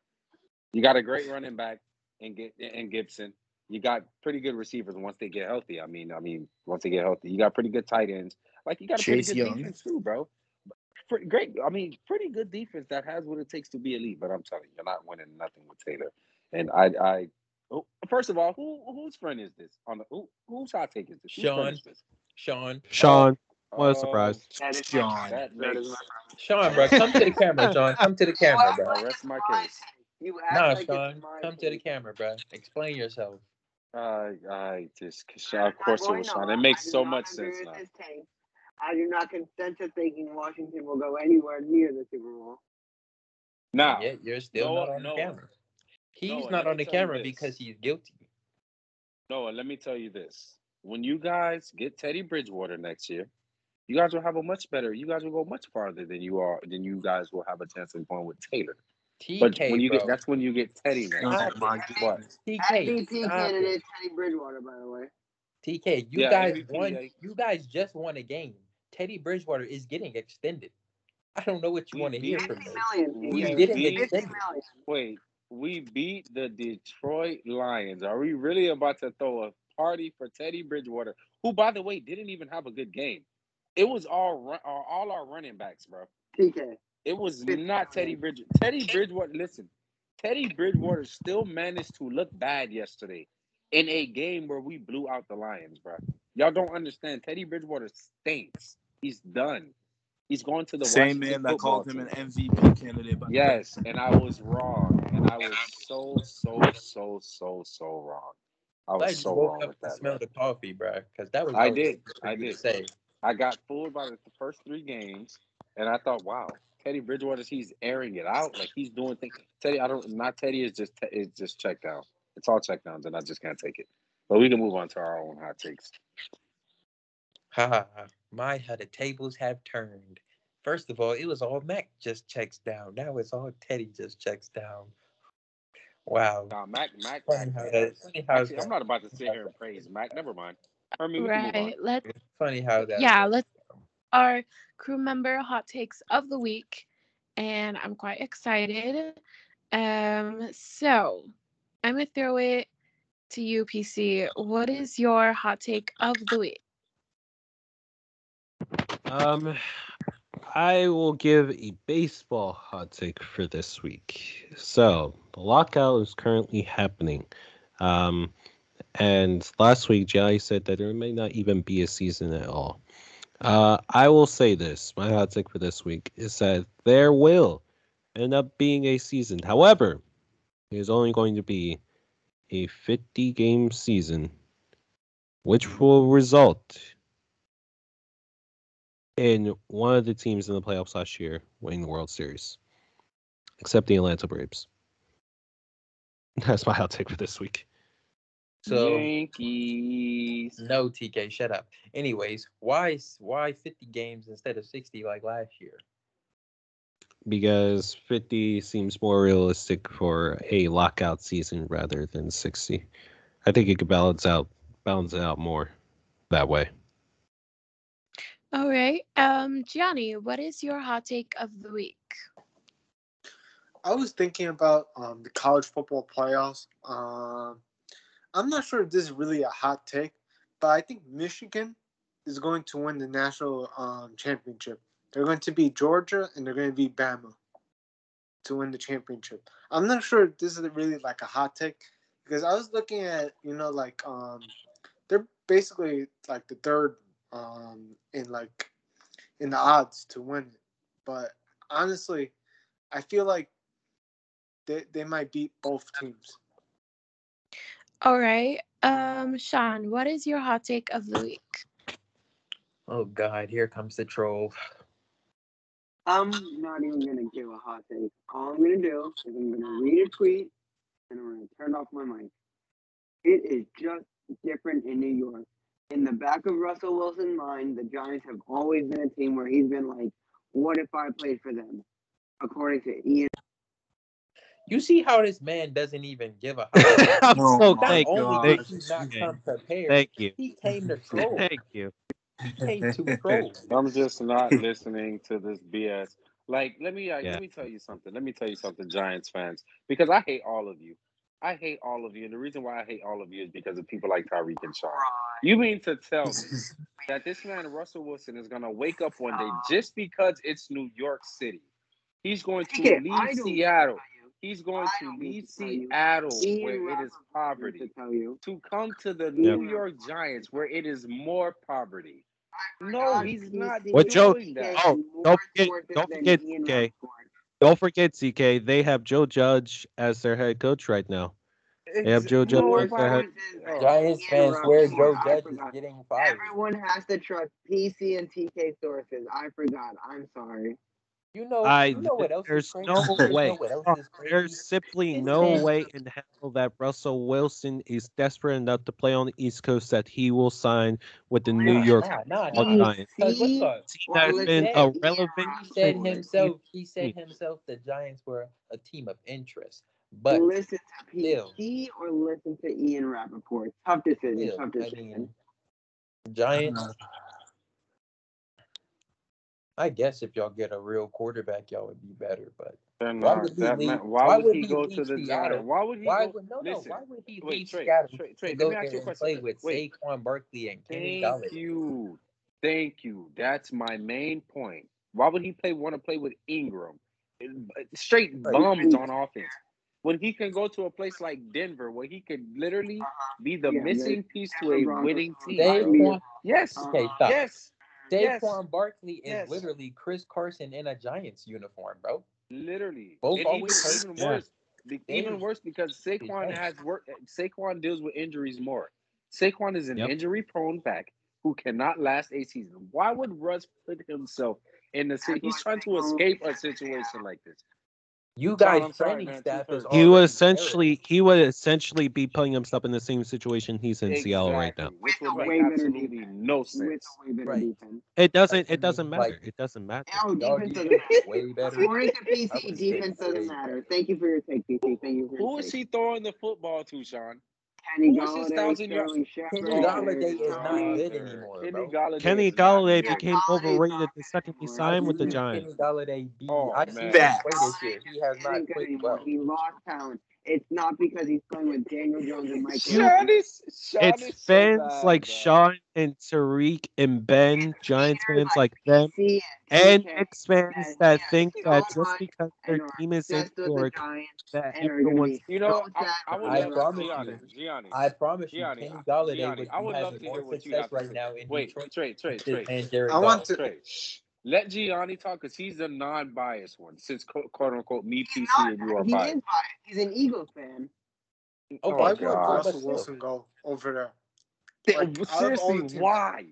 You got a great running back and get and Gibson. You got pretty good receivers once they get healthy. I mean, I mean, once they get healthy, you got pretty good tight ends. Like you got a Chase pretty good Young. defense too, bro. Pretty great. I mean, pretty good defense that has what it takes to be elite. But I'm telling you, you're not winning nothing with Taylor. And I, I, oh, first of all, who whose friend is this? On the who, whose hot take is this? Whose Shawn. is this? Shawn, Shawn, oh, What a Oh, surprise. That is John. That That is (laughs) Shawn, bro, come to the camera, Shawn. (laughs) Come to the camera, bro. I rest my case. You Nah, like Shawn, come to the camera, bro. Explain yourself. I, I just, of course it was Shawn. It makes so much sense now. This take. I do not consent to thinking Washington will go anywhere near the Super Bowl. Now, Yet you're still Noah- not on the camera. He's Noah, not on the camera because he's guilty. Noah, let me tell you this. When you guys get Teddy Bridgewater next year, you guys will have a much better. You guys will go much farther than you are. Than you guys will have a chance of going with Taylor. But TK, when you bro. get, that's when you get Teddy next. Oh year. my What? TK, MVP candidate Teddy Bridgewater, by the way. TK, you Yeah, guys MVP, won. yeah. You guys just won a game. Teddy Bridgewater is getting extended. I don't know what you We want to hear from 50 me. million. We He's TK. getting beat- extended. Wait, we beat the Detroit Lions. Are we really about to throw a party for Teddy Bridgewater, who, by the way, didn't even have a good game? It was all run, all uh, all our running backs, bro. TK. It was not Teddy Bridgewater. Teddy Bridgewater, listen, Teddy Bridgewater still managed to look bad yesterday in a game where we blew out the Lions, bro. Y'all don't understand. Teddy Bridgewater stinks. He's done. He's going to the Same Washington man that football called him an. MVP candidate. By the way. Yes, and I was wrong, and I was so so so so so wrong. I was you so woke wrong up with to that. smell the coffee, bro. Because that was I did. I did. Say. I got fooled by the first three games, and I thought, wow, Teddy Bridgewater, he's airing it out, like he's doing things. Teddy, I don't, not Teddy is just is just check down. It's all check downs, and I just can't take it. But we can move on to our own hot takes. Ha ha ha. My, how the tables have turned. First of all, it was all Mac just checks down. Now it's all Teddy just checks down. Wow. Now, Mac, Mac, Funny Mac how that. Actually, I'm not about to sit here and praise Mac. Never mind. I mean, move on. Right. Let's It's funny how that. yeah, let's our crew member hot takes of the week. And I'm quite excited. Um, so I'm gonna throw it to you, PC. What is your hot take of the week? Um, I will give a baseball hot take for this week. So the lockout is currently happening. Um, and last week, Jai said that there may not even be a season at all. Uh, I will say this: my hot take for this week is that there will end up being a season. However, it is only going to be a 50 game season, which will result in one of the teams in the playoffs last year winning the World Series, except the Atlanta Braves. (laughs) That's my hot take for this week. So Yankees. no TK, shut up. Anyways, why why 50 games instead of 60 like last year? Because 50 seems more realistic for a lockout season rather than 60. I think it could balance out balance it out more that way. All right. Um, Gianni, what is your hot take of the week? I was thinking about um, the college football playoffs. Um, I'm not sure if this is really a hot take, but I think Michigan is going to win the national um, championship. They're going to beat Georgia and they're going to beat Bama to win the championship. I'm not sure if this is really like a hot take because I was looking at you know like um, they're basically like the third um, in like in the odds to win it, but honestly, I feel like they, they might beat both teams. All right. Um, Shawn, what is your hot take of the week? Oh God, here comes the troll. I'm not even gonna give a hot take. All I'm gonna do is I'm gonna read a tweet and I'm gonna turn off my mic. It is just different in New York. In the back of Russell Wilson's mind, the Giants have always been a team where he's been like, "What if I played for them?" According to Ian. You see how this man doesn't even give a (laughs) hot take. I'm Oh so my thank you. only gosh. did he not Thank come prepared, Thank you. he came to (laughs) troll. Thank you. He came to (laughs) troll. I'm just not listening to this BS. Like, let me uh, Yeah. let me tell you something. Let me tell you something, Giants fans, because I hate all of you. I hate all of you. And the reason why I hate all of you is because of people like Tyreek and Shawn. You mean to tell me (laughs) that this man, Russell Wilson, is going to wake up one day just because it's New York City? He's going to leave Seattle. He's going to leave to Seattle, you. where it is poverty, to, to, come to the. New York Giants, where it is more poverty. No, he's not. What well, Joe? That. Oh, don't forget, don't forget, okay. Don't forget, CK, they have Joe Judge as their head coach right now. They have Joe Judge. As their head... Giants fans where Joe Judge is getting fired. Everyone has to trust PC and TK sources. I forgot. I'm sorry. You know, I, you know what else there's no way. You know there's simply no way in hell that Russell Wilson is desperate enough to play on the East Coast that he will sign with the New York nah, nah, Giants. He has been a relevant. He said himself. He said himself the Giants were a team of interest. But listen to PG or listen to Ian Rapoport. Tough decision. Still, tough decision. I mean, Giants uh-huh. I guess if y'all get a real quarterback, y'all would be better. But then, why, uh, would he, leave, why, why would, would he go to the Seattle? Why would he? Why would, go, no, listen, no, why would he wait, leave Tr'e, Seattle Tr'e, Tr'e, go there and play with wait. Saquon Barkley and Kenny Thank you, thank you. That's my main point. Why would he play? Want to play with Engram? Eh, eh, straight bums on offense. When he can go to a place like Denver, where he could literally be the yeah, missing yeah. piece to a winning team. They want, yes, okay, stop. yes. Daquan yes. Barkley is yes. literally Chris Carson in a Giants uniform, bro. Literally. Both always even, worse. Be- even worse because Saquon has work. Saquon deals with injuries more. Saquon is an yep. injury-prone back who cannot last a season. Why would Russ put himself in the? He's trying to escape a situation like this. You guys no, training man, staff is he would essentially he would essentially be putting himself in the same situation he's in exactly. Seattle right now. Which would make absolutely no sense. Right. It doesn't it doesn't matter. Like, it doesn't matter. Oh, (laughs) defense doesn't matter. Way better. According PC, defense doesn't matter. Thank you for your take, PC. Thank you for Who is he throwing the football to, Shawn? Kenny Golladay, Kenny Golladay is not good anymore. Kenny Golladay, Kenny Golladay became overrated at the second he signed with the Giants. Kenny Golladay, oh, I him play this year. He has not played well. He lost talent. It's not because he's playing with Daniel Jones and Mike. Shawn is, Shawn it's fans so like bro. Shawn and Tariq and Ben, Giants fans like them, and X fans yes, that yes. think that just because their team is in the York, that everyone's. You know, I, I, I promise you, Gianni, I promise you, Kenny Golladay would have more success right now in Wait, Trade, trade, trade. I want to. Let Gianni talk because he's the non-biased one. Since quote, unquote me he's PC and you are he biased. biased. He's an Eagles fan. Oh, oh I God. Russell Wilson go over there. Like, Seriously, the why?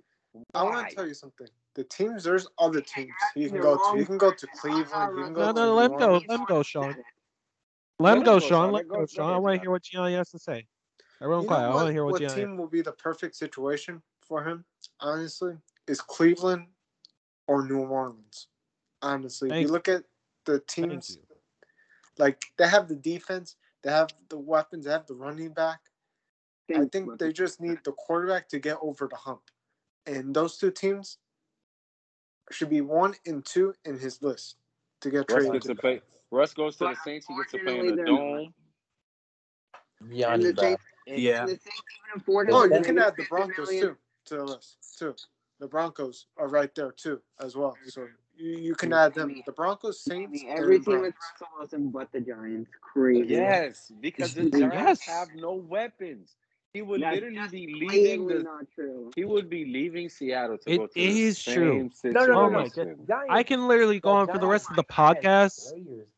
I want to tell you something. The teams, there's other teams you can go to. You can go to Cleveland. Can go no, no, let him go. Let him go, Shawn. Let, him go, Shawn. Let him go, Shawn. I want to hear what Gianni has to say. Everyone you quiet. I want to hear what, what Gianni. What team will be the perfect situation for him? Honestly, is Cleveland or New Orleans. Honestly, if you look at the teams, like they have the defense, they have the weapons, they have the running back. Thank I think you. they just need the quarterback to get over the hump, and those two teams should be one and two in his list to get Russ traded. To play. Russ goes to the Saints. He gets to play in the dome. Beyond and the Saints, yeah. The Saints even oh, you can add the Broncos too to the list too the Broncos are right there too, as well. So you, you can add them. The Broncos, Saints, I mean, every with Russell Wilson but the Giants. Crazy. Yes, because the Giants yes. have no weapons. He would that's literally be leaving the, not true. He would be leaving Seattle to it go to It is true. No, no, no, no. I can literally go on for the rest of the podcast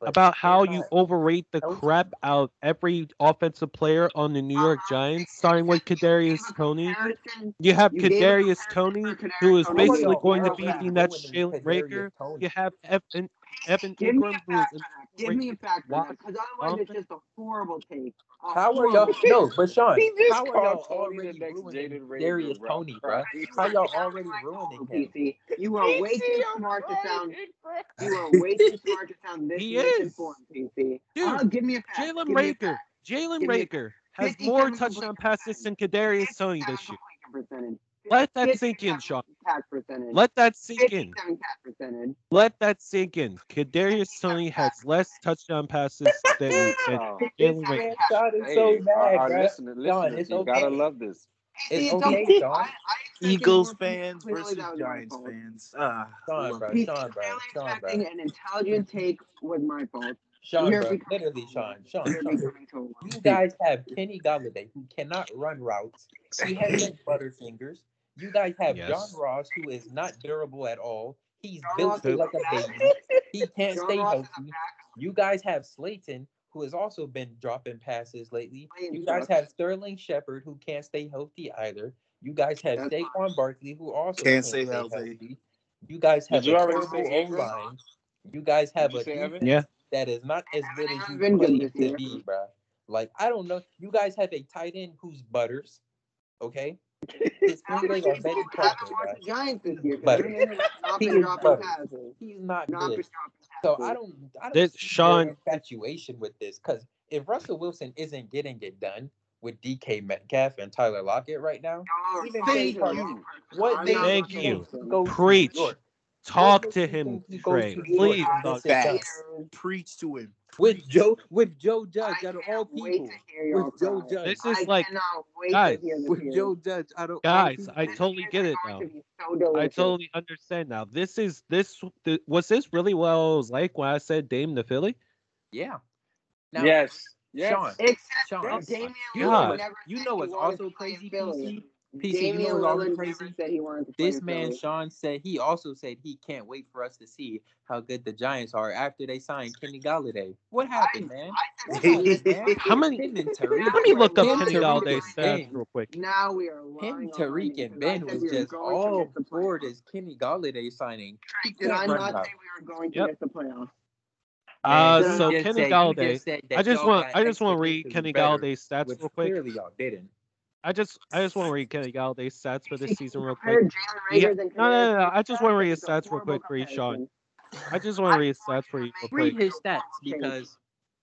about how you overrate the crap out every offensive player on the New York Giants, starting with Kadarius Toney. You have Kadarius Toney, who is basically going to be the next Jalen Reagor. You have Evan Evan give Engram, me a fact Give me a fact because otherwise it's just a horrible take. A how horrible are y'all? Take. No, but Sean, how are y'all already ruining Darius Toney, bro? How y'all already ruining him? PC. You are way too smart to sound. You are way too smart to sound this He PC. Dude, uh, give me a fact. Jalen Reagor. Jalen Reagor has more touchdown passes than Kadarius Toney this year. Let that sink in, Shawn. Catch percentage. Let that sink in. Percentage. Let that sink in. Kadarius Toney has less touchdown passes than oh. Reagor. God is so hey, mad, listen, listen, John, it's you okay. gotta love this. It's, it's okay, Shawn. I, I Eagles fans versus Giants fans. Ah, Shawn, bro. Shawn, bro. Shawn, bro. An intelligent mm-hmm. take was my fault. Shawn, bro, literally, Shawn, Shawn, Shawn. You guys have Kenny Golladay, who cannot run routes. He has (laughs) butterfingers. You guys have Yes. John Ross, who is not durable at all. He's John built Ross like a baby. He can't John stay Ross healthy. You guys have Slayton, who has also been dropping passes lately. You guys have Sterling Shepard, who can't stay healthy either. You guys have That's Saquon Barkley, who also Can't can't stay stay healthy. healthy. You guys have Did you a already terrible O line. You guys have you a say Evan? defense Yeah. that is not as good as has you been claim to be, bruh. Like I don't know. You guys have a tight end who's butters. Okay. His How fingers many are people Betty haven't Parker, watched bruh. the Giants this year? 'Cause But their name not he been is dropping butter. passes. He's not Not good. So. I don't I don't This see Shawn- infatuation with this because if Russell Wilson isn't getting it done with DK Metcalf and Tyler Lockett right now, Y'all even are Thank you. wrong. what I'm makes not Thank you Russell you. think he Wilson. goes to Preach. Talk to him, think he goes Tr'e. to New York Please and talk gets it done? Facts. Preach to him. With Joe with Joe Judge I out of all can't wait people. to hear y'all With Joe cry. Judge. This is I like, guys, to hear this With. Joe Judge out of all guys, people. I totally year get it now. to so I totally understand now. This is this th- was this really what it was like when I said Dame to Philly? Yeah. Now, yes. Yes. Shawn, Except Shawn. Damian you know what? You know what's also to play in crazy, Philly. PC. PC, you know Damian what's also Lillard crazy? said he wanted to play This man, Philly. Shawn, said he also said he can't wait for us to see how good the Giants are after they signed Kenny Golladay. What happened, man? I What said happened, man? How many? Tariq. Let me look up Kenny Tariq, Golladay's stats real quick. Now we are Him, lying Tariq, and Ben was we just all miss the for playoffs. Kenny Golladay signing. He Did I can't run say we were going to Yep. miss the playoffs? Uh, Man, so Kenny Golladay. just said that I just want I just want to read Kenny better, Golladay's stats real quick. clearly y'all didn't. I just I just want to read Kenny Golladay's stats for this (laughs) season real quick. Jalen He ha- Reagor's and no, no, no, no. I just want to read his stats real quick for you, Shawn. I just (laughs) want to read his stats for you real Read his stats because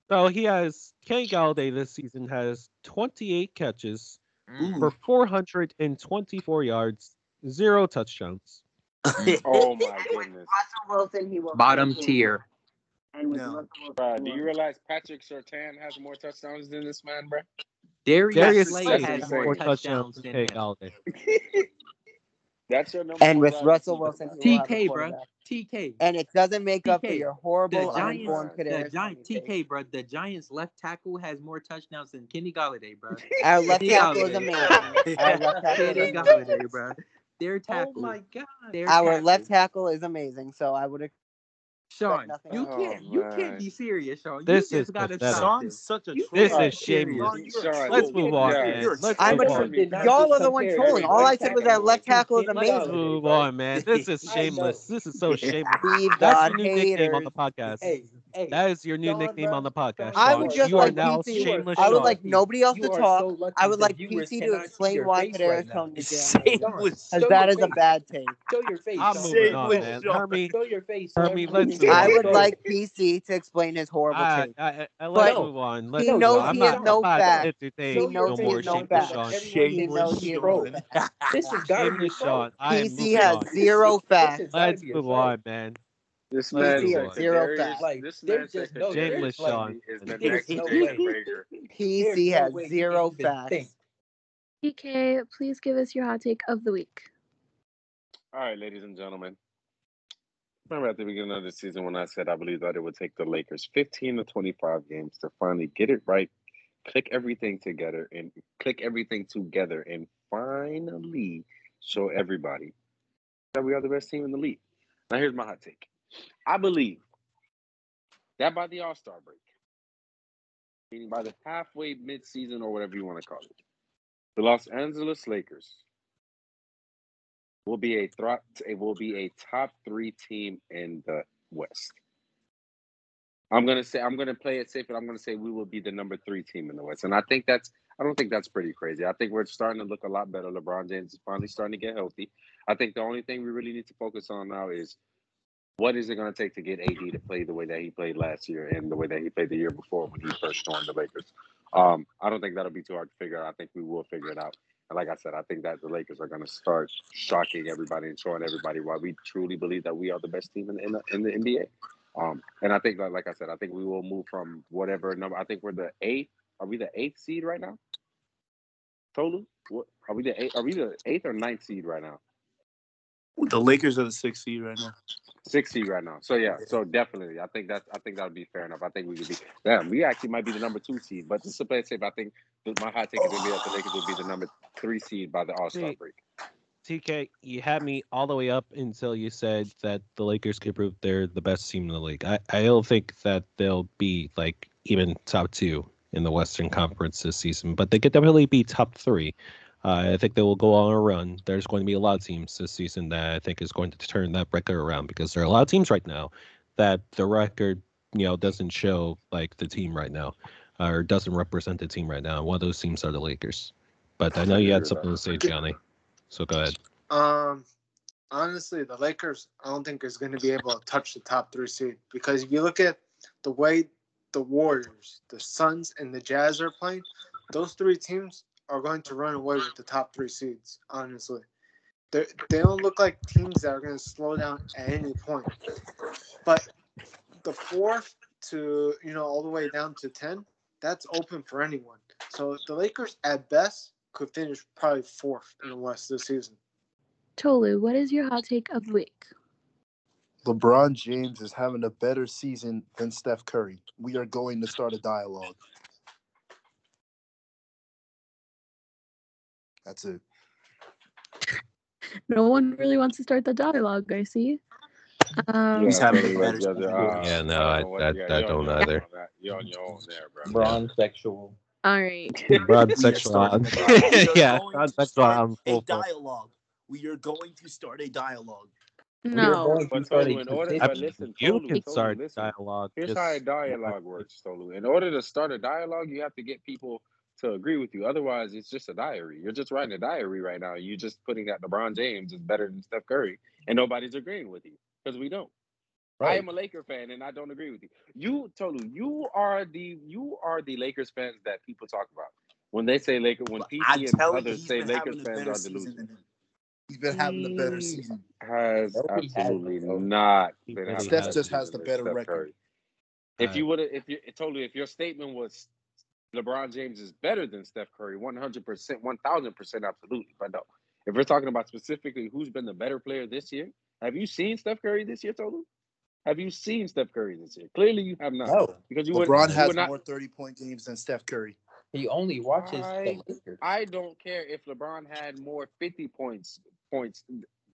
So he has Kenny Golladay this season has 28 catches mm, for 424 yards, zero touchdowns. (laughs) Oh my goodness. Wilson, he will bottom tier. And with No. Russell Wilson, Bro, do you realize Patrick Surtain has more touchdowns than this man, bro? Darius, Darius Slay Slay that's has has more more touchdowns touchdowns than than Kenny him. Golladay. (laughs) That's your number And with Russell. Wilson, he will have a TK, bro. TK. And it doesn't make up for TK. your The horrible, Giants, uninformed man. the Kadarius Giant TK, bro. The Giants left tackle has more touchdowns than Kenny Golladay, bro. (laughs) Our left Kenny tackle is amazing. (laughs) Our left tackle Kenny. Golladay, bro. Their Oh my god. Their Our tackle. left tackle is amazing. So I would expect Shawn, you. Oh, can't, you man. can't be serious, Shawn. You This just is gotta pathetic. stop Shawn's such a You troll. This is shameless. Shawn, you're a Shawn, Let's move on, yeah. man. You're a Let's I'm move a, on. did not y'all are the one compare trolling. All I said was that left tackle is Kenny Let's amazing. Move on, man. This is (laughs) shameless. This is so (laughs) shameless. Steve That's God your new nickname on the podcast. Hey, hey, That is your new Shawn, nickname bro. on the podcast, Shawn, I would just You are like now PC. shameless I would Shawn. like nobody else You to talk. so I would like PC to explain why face Kadarius right now. Toney is. (laughs) Shameless. Because Show that a bad take. Show your face, I'm Shawn. moving on, man. Shawn. Hermi, Show your face Hermi, let's can I would like PC to explain his horrible I, take. I, I, let's But move on. he Let's no, move knows on. He not. is no not fact. He knows no he more is no shameless fact. Shawn. Shameless knows he is no Shawn. This has got to be a Shameless troll. Shawn. PC has zero This facts. has got to Let's move on, man. This Let's man move PC has zero Kadarius. facts. Like, This there's man just no, Shameless like, Shawn. Is the there's next no Jalen way. Reagor. There's PC no has way zero can even facts. think. TK, please give us your hot take of the week. All right, ladies and gentlemen. Remember at the beginning of the season when I said I believe that it would take the Lakers 15 to 25 games to finally get it right, click everything together, and click everything together, and finally show everybody that we are the best team in the league. Now, here's my hot take. I believe that by the All Star break, meaning by the halfway mid-season or whatever you want to call it, the Los Angeles Lakers will be a thro- it will be a top three team in the West. I'm gonna say I'm gonna play it safe, but I'm gonna say we will be the number three team in the West, and I think that's I don't think that's pretty crazy. I think we're starting to look a lot better. LeBron James is finally starting to get healthy. I think the only thing we really need to focus on now is what is it going to take to get AD to play the way that he played last year and the way that he played the year before when he first joined the Lakers. Um, I don't think that'll be too hard to figure out. I think we will figure it out. And like I said, I think that the Lakers are going to start shocking everybody and showing everybody why we truly believe that we are the best team in, in, the, in the NBA. Um, and I think that, like I said, I think we will move from whatever number. I think we're the eighth. Are we the eighth seed right now? Tolu, what are we the eighth? Are we the eighth or ninth seed right now? The Lakers are the sixth seed right now. Six seed right now. So yeah, so definitely, I think that's I think that would be fair enough. I think we could be. Damn, we actually might be the number two seed. But just to play it safe, I think my hot take is gonna be that the Lakers will be the number three seed by the All Star See, break. TK, you had me all the way up until you said that the Lakers could prove they're the best team in the league. I, I don't think that they'll be like even top two in the Western Conference this season, but they could definitely be top three. Uh, I think they will go on a run. There's going to be a lot of teams this season that I think is going to turn that record around because there are a lot of teams right now that the record, you know, doesn't show like the team right now or doesn't represent the team right now. One of those teams are the Lakers. But I know you had something to say, Gianni. So go ahead. Um, honestly, the Lakers, I don't think is going to be able to touch the top three seed because if you look at the way the Warriors, the Suns, and the Jazz are playing, those three teams are going to run away with the top three seeds. Honestly, they they don't look like teams that are going to slow down at any point. But the fourth to you know all the way down to ten, that's open for anyone. So the Lakers, at best, could finish probably fourth in the West this season. Tolu, what is your hot take of the week? LeBron James is having a better season than Steph Curry. We are going to start a dialogue. That's it. No one really wants to start the dialogue, I see. Um, He's having a better brother. season. Yeah, no, I, don't know what- I, yeah, I you're don't either. on. You're on your own there, bro. Bron sexual. all right. (laughs) Broad sexual starting (laughs) on. a dialogue. We are yeah, going broad to sexual start on a full force. dialogue. We are going to start a dialogue. We are No. to But start Tolu, a in order, but listen, you can start listen. dialogue. Here's how a dialogue works, Tolu. In order to start a dialogue, you have to get people to agree with you. Otherwise, it's just a diary. You're just writing a diary right now. You're just putting that LeBron James is better than Steph Curry, and nobody's agreeing with you because we don't. I am a Laker fan, and I don't agree with you. You, Tolu, you are the you are the Lakers fans that people talk about when they say Laker. When PC and others say Lakers fans are delusional. He's been having a better season. has absolutely though. been really having a Steph just has the better Steph record. Curry. If you would have, if you totally, if your statement was LeBron James is better than Steph Curry, one hundred percent, one thousand percent, absolutely. But no, if we're talking about specifically who's been the better player this year, have you seen Steph Curry this year, Tolu? Have you seen Steph Curry this year? Clearly, you have not, No, because you would. LeBron You has would not. more 30 point games than Steph Curry. he only watches I the Lakers. I don't care if LeBron had more fifty points points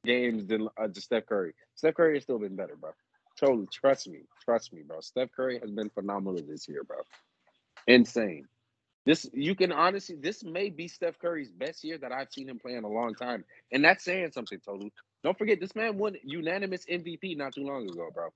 games than uh, Steph Curry. Steph Curry has still been better, bro. Totally, trust me, trust me, bro. Steph Curry has been phenomenal this year, bro. Insane. This you can honestly, this may be Steph Curry's best year that I've seen him play in a long time, and that's saying something. Tolu. Don't forget, this man won unanimous MVP not too long ago, bro,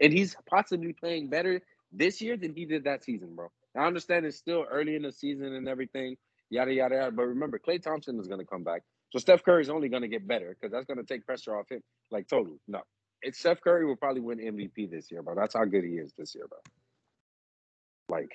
and he's possibly playing better this year than he did that season, bro. I understand it's still early in the season and everything, yada yada yada. But remember, Klay Thompson is going to come back, so Steph Curry is only going to get better because that's going to take pressure off him. Like totally, no. It's Steph Curry will probably win MVP this year, bro. That's how good he is this year, bro. Like,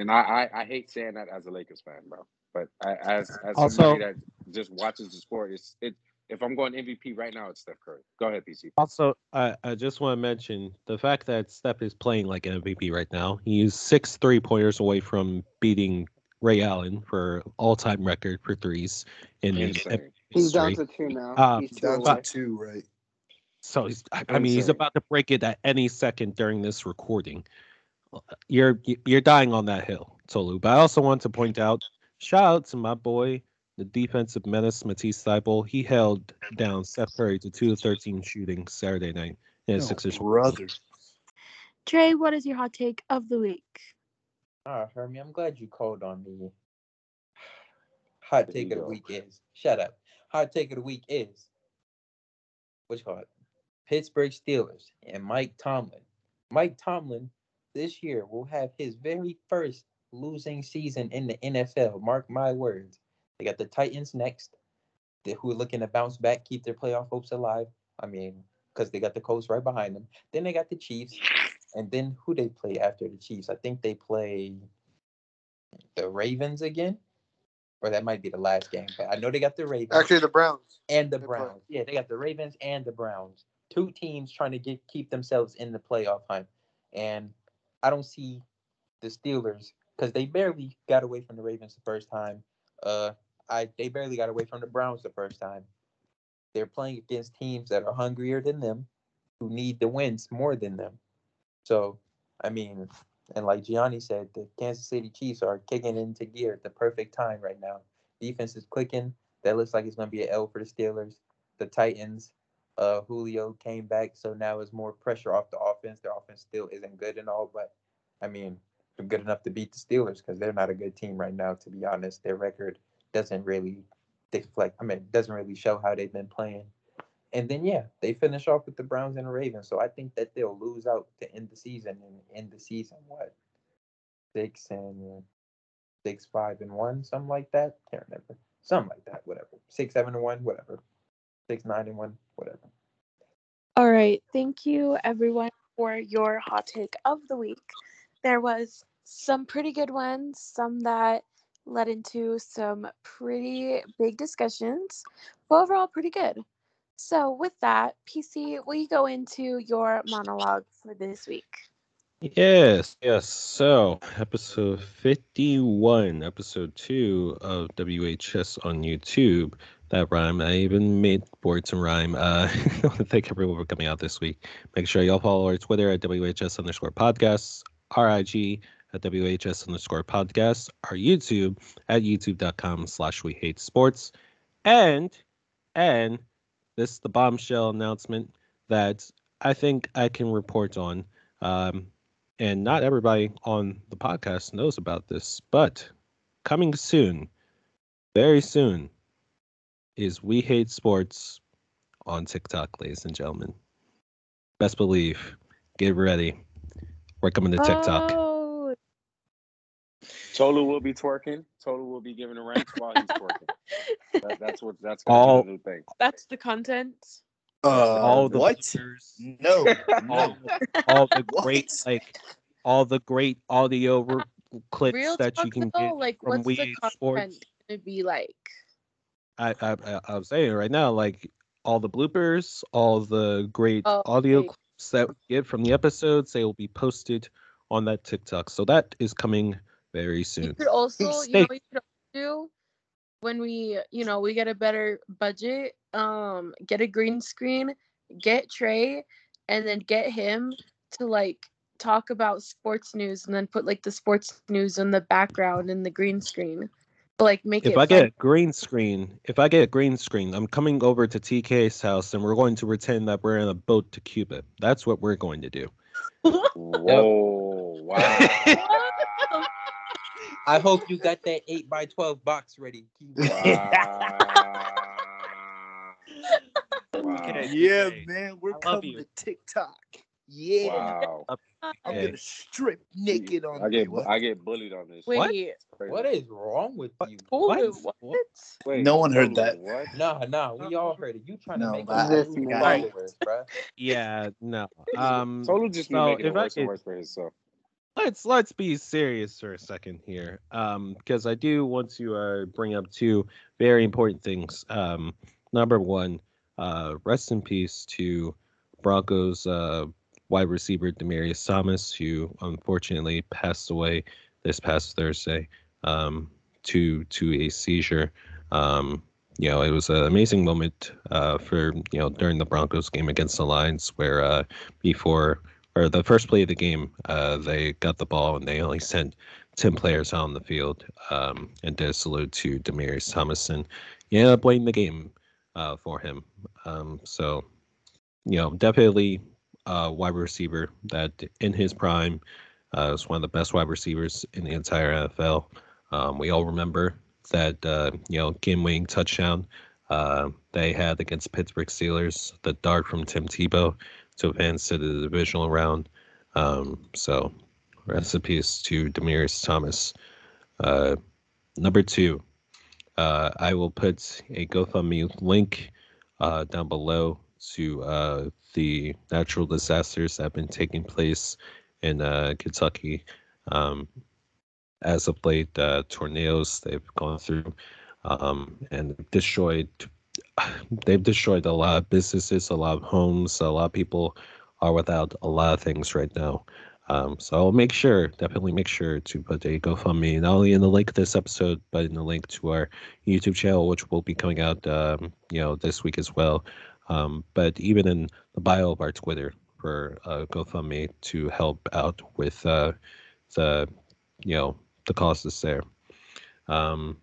and I I, I hate saying that as a Lakers fan, bro. But I, as as Also- somebody that just watches the sport, it's it. If I'm going MVP right now, it's Steph Curry. Go ahead, PC. Also, I, I just want to mention the fact that Steph is playing like an MVP right now. He's six three pointers away from beating Ray Allen for all time record for threes in Insane. He's down to two now. Uh, He's Down away. to two, right? So he's, I I mean, he's about to break it at any second during this recording. You're you're dying on that hill, Tolu. But I also want to point out, shout out to my boy, the defensive menace Matisse Thybulle. He held down Steph Curry to two of thirteen shooting Saturday night in a No, Sixers. brother. Tr'e, what is your hot take of the week? Ah, Hermi, I'm glad you called on me. Hot There take of the week is shut up. Hot take of the week is what's called Pittsburgh Steelers and Mike Tomlin. Mike Tomlin this year will have his very first losing season in the NFL. Mark my words. They got the Titans next, they, who are looking to bounce back, keep their playoff hopes alive. I mean, because they got the Colts right behind them. Then they got the Chiefs, and then who they play after the Chiefs? I think they play the Ravens again, or that might be the last game. But I know they got the Ravens Actually, the Browns. and the they play. Browns. Yeah, they got the Ravens and the Browns. Two teams trying to get keep themselves in the playoff hunt, and I don't see the Steelers because they barely got away from the Ravens the first time. Uh, I they barely got away from the Browns the first time. They're playing against teams that are hungrier than them, who need the wins more than them. So, I mean, and like Gianni said, the Kansas City Chiefs are kicking into gear at the perfect time right now. Defense is clicking. That looks like it's going to be an L for the Steelers. The Titans, uh, Julio came back, so now it's more pressure off the offense. Their offense still isn't good and all, but I mean, good enough to beat the Steelers because they're not a good team right now. To be honest, their record doesn't really deflect. I mean, doesn't really show how they've been playing. And then yeah, they finish off with the Browns and the Ravens. So I think that they'll lose out to end the season and end the season what six and six, five and one, something like that. Can't remember. Something like that, whatever. Six, seven and one, whatever. Six, nine and one, whatever. All right. Thank you, everyone, for your hot take of the week. There was some pretty good ones, some that led into some pretty big discussions, but overall, pretty good. So, with that, PC, will you go into your monologue for this week? Yes, yes. So, episode 51, episode 2 of WHS on YouTube. That rhyme, I even made words and rhyme. Uh, (laughs) I want to thank everyone for coming out this week. Make sure y'all follow our Twitter at WHS underscore podcasts, RIG at WHS underscore podcasts, our YouTube at youtube.com slash we hate sports. And, and this is the bombshell announcement that I think I can report on. Um, and not everybody on the podcast knows about this, but coming soon, very soon, is We Hate Sports on TikTok, ladies and gentlemen. Best believe, get ready. We're coming to TikTok. Oh, Tolu will be twerking. Tolu will be giving a ranks while he's twerking. (laughs) That, that's what that's gonna All- be the new thing. That's the content. Uh, all the what? pictures, No, all, (laughs) all the great like all the great audio re- clips Real that you can though, get like from what's We the Hate content Sports. gonna be like? I, I I- I'm saying it right now, like all the bloopers, all the great Oh, audio okay. clips that we get from the episodes, they will be posted on that TikTok. So that is coming very You soon. could also, you know, you could do when we, you know, we get a better budget, um, get a green screen, get Tr'e, and then get him to like talk about sports news, and then put like the sports news in the background in the green screen, but like make If it I fun. get a green screen, if I get a green screen, I'm coming over to TK's house and we're going to pretend that we're in a boat to Cuba. That's what we're going to do. Whoa! Oh, wow! I hope you got that eight by twelve box ready. wow! (laughs) wow! (laughs) Yeah, man, we're I coming you. to TikTok. Yeah, Wow! I'm Hey. gonna strip naked on I get there. I get bullied on this. Wait, What? What is wrong with you? Tolu, What? what? Wait, No one heard Tolu, that. What? Nah, nah, we all heard it. You trying to make I- us This lose man. Yeah, no. Um Tolu just no, making it if I worse could- worse for himself. let's let's be serious for a second here um because i do want to uh bring up two very important things um number one uh rest in peace to broncos uh wide receiver demaryius thomas who unfortunately passed away this past thursday um to to a seizure um you know it was an amazing moment uh for you know during the broncos game against the lions where uh before or the first play of the game, uh, they got the ball and they only sent 10 players out on the field um, and did a salute to Demaryius Thomason. Yeah, blame the game uh, for him. Um, so, you know, definitely a wide receiver that in his prime uh, one of the best wide receivers in the entire NFL. Um, we all remember that, uh, you know, game winning touchdown uh, they had against Pittsburgh Steelers, the dart from Tim Tebow to advance to the divisional round. Um, so, rest in peace to Demaryius Thomas. Uh, number two, uh, I will put a GoFundMe link uh, down below to uh, the natural disasters that have been taking place in uh, Kentucky. Um, as of late, uh, tornadoes they've gone through um, and destroyed (sighs) they've destroyed a lot of businesses, a lot of homes. A lot of people are without a lot of things right now. Um, so I'll make sure, definitely make sure to put a GoFundMe not only in the link of this episode, but in the link to our YouTube channel, which will be coming out, um, you know, this week as well. Um, but even in the bio of our Twitter for uh, GoFundMe to help out with uh, the, you know, the causes there. Um,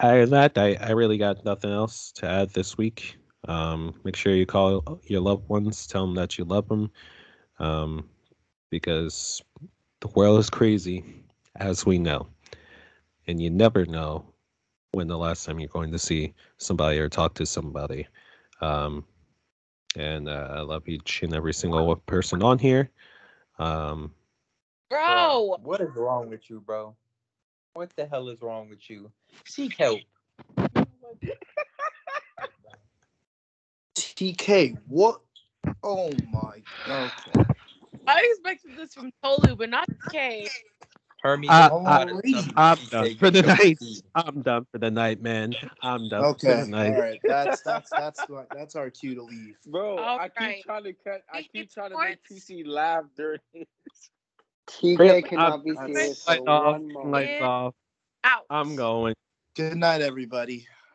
Other than that, I, I really got nothing else to add this week. Um, make sure you call your loved ones, tell them that you love them, um, because the world is crazy, as we know, and you never know when the last time you're going to see somebody or talk to somebody. Um, and uh, I love each and every single person on here. Um, Bro, What is wrong with you, bro? What the hell is wrong with you? Seek help. (laughs) TK, what? Oh my. god. I expected this from Tolu, but not K. Hermes, Uh, you uh, gotta tell me I'm done for the night. I'm done for the night, man. I'm done for Okay. the night. right. (laughs) That's that's that's what that's our cue to leave. Bro, All I keep trying to cut. I Eight keep trying to make. PC laugh during. (laughs) TK Really? cannot I'm- be I'm serious so for off. one moment. Lights off. Out. I'm going. Good night, everybody.